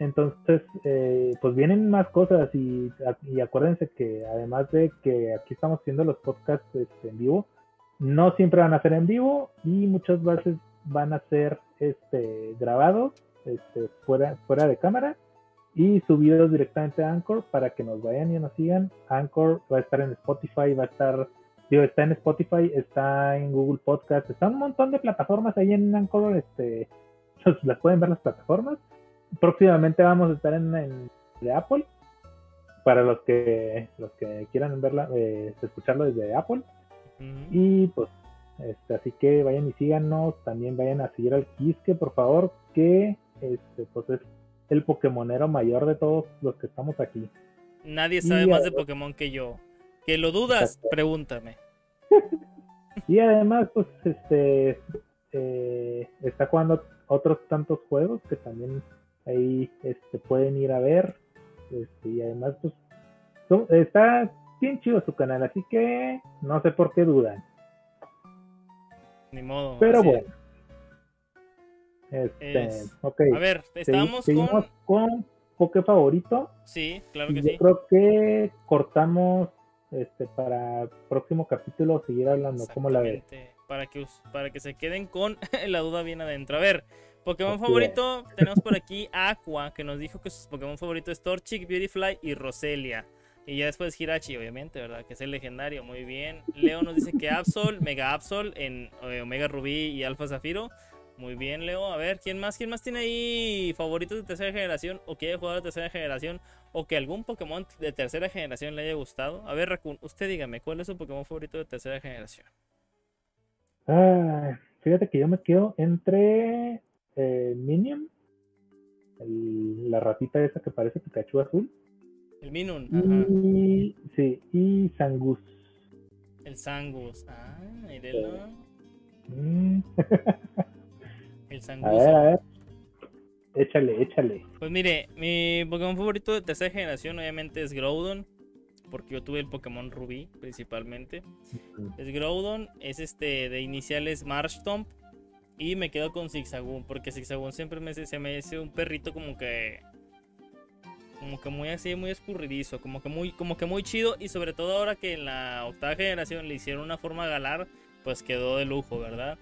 entonces, eh, pues vienen más cosas y, y, acuérdense que además de que aquí estamos haciendo los podcasts este, en vivo, no siempre van a ser en vivo y muchas veces van a ser este, grabados este, fuera, fuera de cámara y subidos directamente a Anchor para que nos vayan y nos sigan. Anchor va a estar en Spotify, va a estar, digo, está en Spotify, está en Google Podcast, está un montón de plataformas ahí en Anchor, este, las pueden ver las plataformas. Próximamente vamos a estar en, en de Apple. Para los que los que quieran verla eh, escucharlo desde Apple. Y pues este, así que vayan y síganos también vayan a seguir al Quisque por favor que este pues es el Pokémonero mayor de todos los que estamos aquí nadie sabe más de Pokémon que yo que lo dudas pregúntame y además pues este eh, está jugando otros tantos juegos que también ahí este, pueden ir a ver. Este, y además, pues, está bien chido su canal, así que no sé por qué dudan. Ni modo. Pero bueno. Este, A ver, estamos con... con Poké favorito. Sí, claro que sí. Yo creo que cortamos este para próximo capítulo seguir hablando. ¿Cómo la ves? Para que, para que se queden con la duda bien adentro. A ver, Pokémon favorito, tenemos por aquí Aqua, que nos dijo que su Pokémon favorito es Torchic, Beautyfly y Roselia. Y ya después Hirachi, obviamente, ¿verdad? Que es el legendario, muy bien. Leo nos dice que Absol, Mega Absol en eh, Omega Rubí y Alpha Zafiro. Muy bien, Leo. A ver, ¿quién más? ¿Quién más tiene ahí favoritos de tercera generación o quiere jugar de tercera generación o que algún Pokémon de tercera generación le haya gustado? A ver, Raccoon, usted dígame, ¿cuál es su Pokémon favorito de tercera generación? Ah, fíjate que yo me quedo entre eh, Minion, la ratita esa que parece Pikachu azul. El Minion, Y, sí, y Sangus. El Sangus, ah, mírelo. Mm. El Sangus. A ver, a ver. Échale, échale. Pues mire, mi Pokémon favorito de tercera generación obviamente es Groudon. Porque yo tuve el Pokémon Rubí principalmente. Es Groudon, es este de iniciales Marshtomp y me quedo con Zigzagoon, porque Zigzagoon siempre me, se me hace un perrito como que. Como que muy así, muy escurridizo, como que muy, como que muy chido. Y sobre todo ahora que en la octava generación le hicieron una forma galar, pues quedó de lujo, ¿verdad?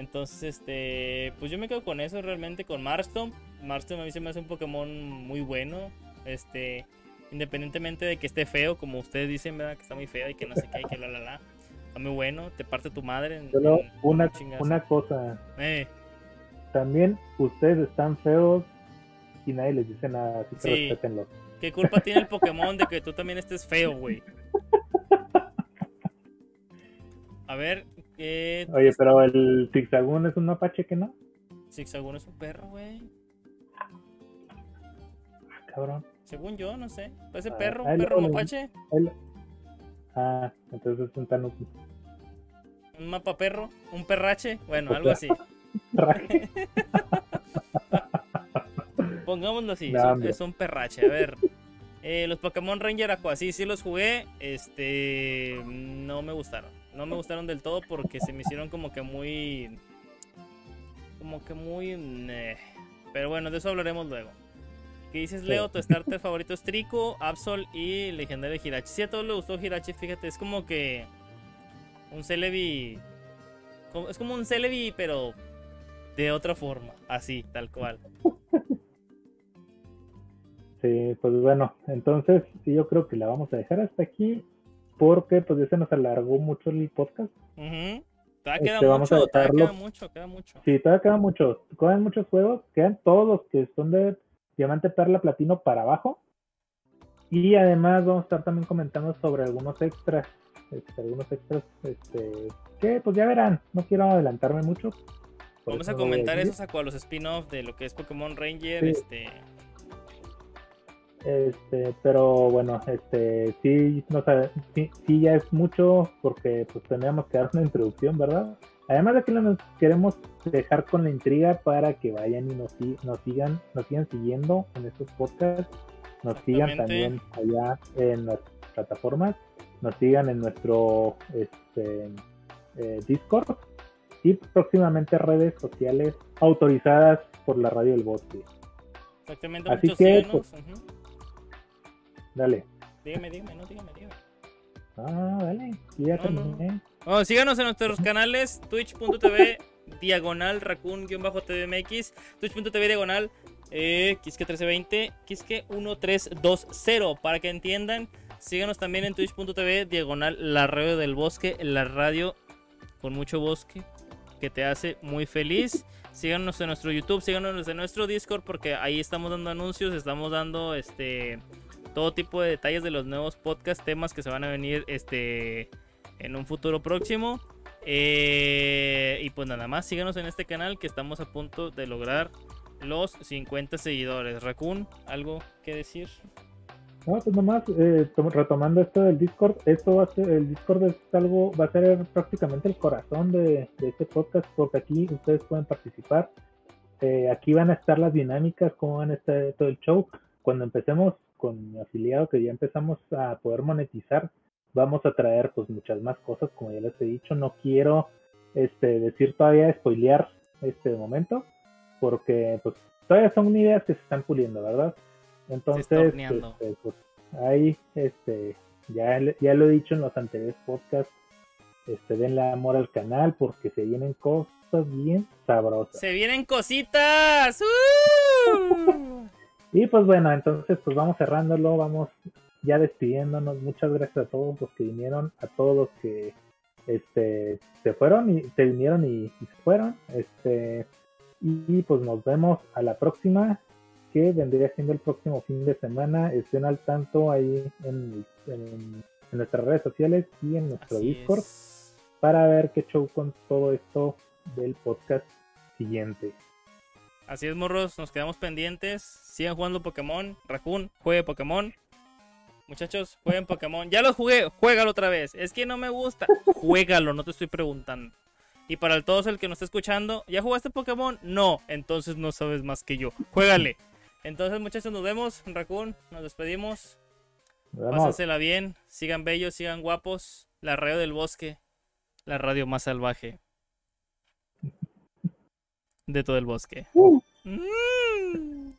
Entonces, este. Pues yo me quedo con eso realmente, con Marston. Marston a mí se me hace un Pokémon muy bueno. Este. Independientemente de que esté feo, como ustedes dicen, ¿verdad? Que está muy feo y que no sé qué, y que la la la. Está muy bueno, te parte tu madre. En, una, una cosa. Eh. También ustedes están feos y nadie les dice nada, así que sí. ¿Qué culpa tiene el Pokémon de que tú también estés feo, güey? A ver, ¿qué... Oye, pero el Zigzagoon es un mapache que no. Zigzagoon es un perro, güey. Ah, cabrón. Según yo, no sé. Parece perro, un perro mapache. Ah, entonces es un tanuki. Un mapa perro, un perrache, bueno, algo así. Pongámoslo así, es un perrache. A ver, eh, los Pokémon Ranger Aqua, sí, sí los jugué. Este, no me gustaron. No me gustaron del todo porque se me hicieron como que muy, como que muy. Pero bueno, de eso hablaremos luego. ¿Qué dices, Leo? Tu starter favorito es Trico, Absol y Legendario Hirachi. Si a todos les gustó Hirachi, fíjate, es como que un Celebi. Es como un Celebi, pero de otra forma, así, tal cual. Sí, pues bueno, entonces yo creo que la vamos a dejar hasta aquí porque pues ya se nos alargó mucho el podcast. Todavía queda, este, mucho, todavía queda mucho, queda mucho. Sí, todavía queda mucho. Quedan muchos juegos, quedan todos los que son de diamante, perla, platino para abajo. Y además vamos a estar también comentando sobre algunos extras, este, algunos extras, este, que pues ya verán, no quiero adelantarme mucho. Vamos a comentar esos a los spin-off de lo que es Pokémon Ranger, este. Este, pero bueno, este, sí, no sí, sí, ya es mucho porque pues teníamos que dar una introducción, ¿verdad? Además de que nos queremos dejar con la intriga para que vayan y nos, nos sigan, nos sigan siguiendo en estos podcasts, nos sigan también allá en las plataformas, nos sigan en nuestro este, eh, Discord y próximamente redes sociales autorizadas por la radio del bosque. Exactamente. Así que, pues, dale. Dígame, dígame, no, dígame, dígame. Ah, dale, ya terminé. Oh, síganos en nuestros canales, twitch.tv, diagonal, raccoon-tvmx, twitch.tv, diagonal, eh, Kiske1320, Kiske1320, para que entiendan. Síganos también en twitch.tv, diagonal, la radio del bosque, la radio con mucho bosque, que te hace muy feliz. Síganos en nuestro YouTube, síganos en nuestro Discord, porque ahí estamos dando anuncios, estamos dando este todo tipo de detalles de los nuevos podcast, temas que se van a venir este en un futuro próximo. Eh, y pues nada más, síganos en este canal que estamos a punto de lograr los 50 seguidores. Raccoon, ¿algo que decir? No, pues eh, retomando esto del Discord, esto va a ser, el Discord es algo, va a ser prácticamente el corazón de, este podcast, porque aquí ustedes pueden participar. Eh, aquí van a estar las dinámicas, cómo van a estar todo el show. Cuando empecemos con mi afiliado, que ya empezamos a poder monetizar, vamos a traer pues muchas más cosas, como ya les he dicho. No quiero este, decir todavía, spoilear este momento, porque pues todavía son ideas que se están puliendo, ¿verdad? Entonces, este, pues ahí, este, ya, ya lo he dicho en los anteriores podcasts, este, denle amor al canal porque se vienen cosas bien sabrosas. Se vienen cositas. ¡Uh! Y pues bueno, entonces pues vamos cerrándolo, vamos ya despidiéndonos, muchas gracias a todos los que vinieron, a todos los que este se fueron y se vinieron y, se fueron. Este y, pues nos vemos a la próxima, que vendría siendo el próximo fin de semana. Estén al tanto ahí en, nuestras redes sociales y en nuestro Discord para ver qué show con todo esto del podcast siguiente. Así es, morros, nos quedamos pendientes. Sigan jugando Pokémon. Raccoon, juegue Pokémon. Muchachos, jueguen Pokémon. Ya lo jugué, juégalo otra vez. Es que no me gusta. Juégalo, no te estoy preguntando. Y para todos el que nos está escuchando, ¿ya jugaste Pokémon? No, entonces no sabes más que yo. Juégale. Entonces, muchachos, nos vemos. Raccoon, nos despedimos. Pásensela bien. Sigan bellos, sigan guapos. La radio del bosque. La radio más salvaje de todo el bosque. Uh. Mm.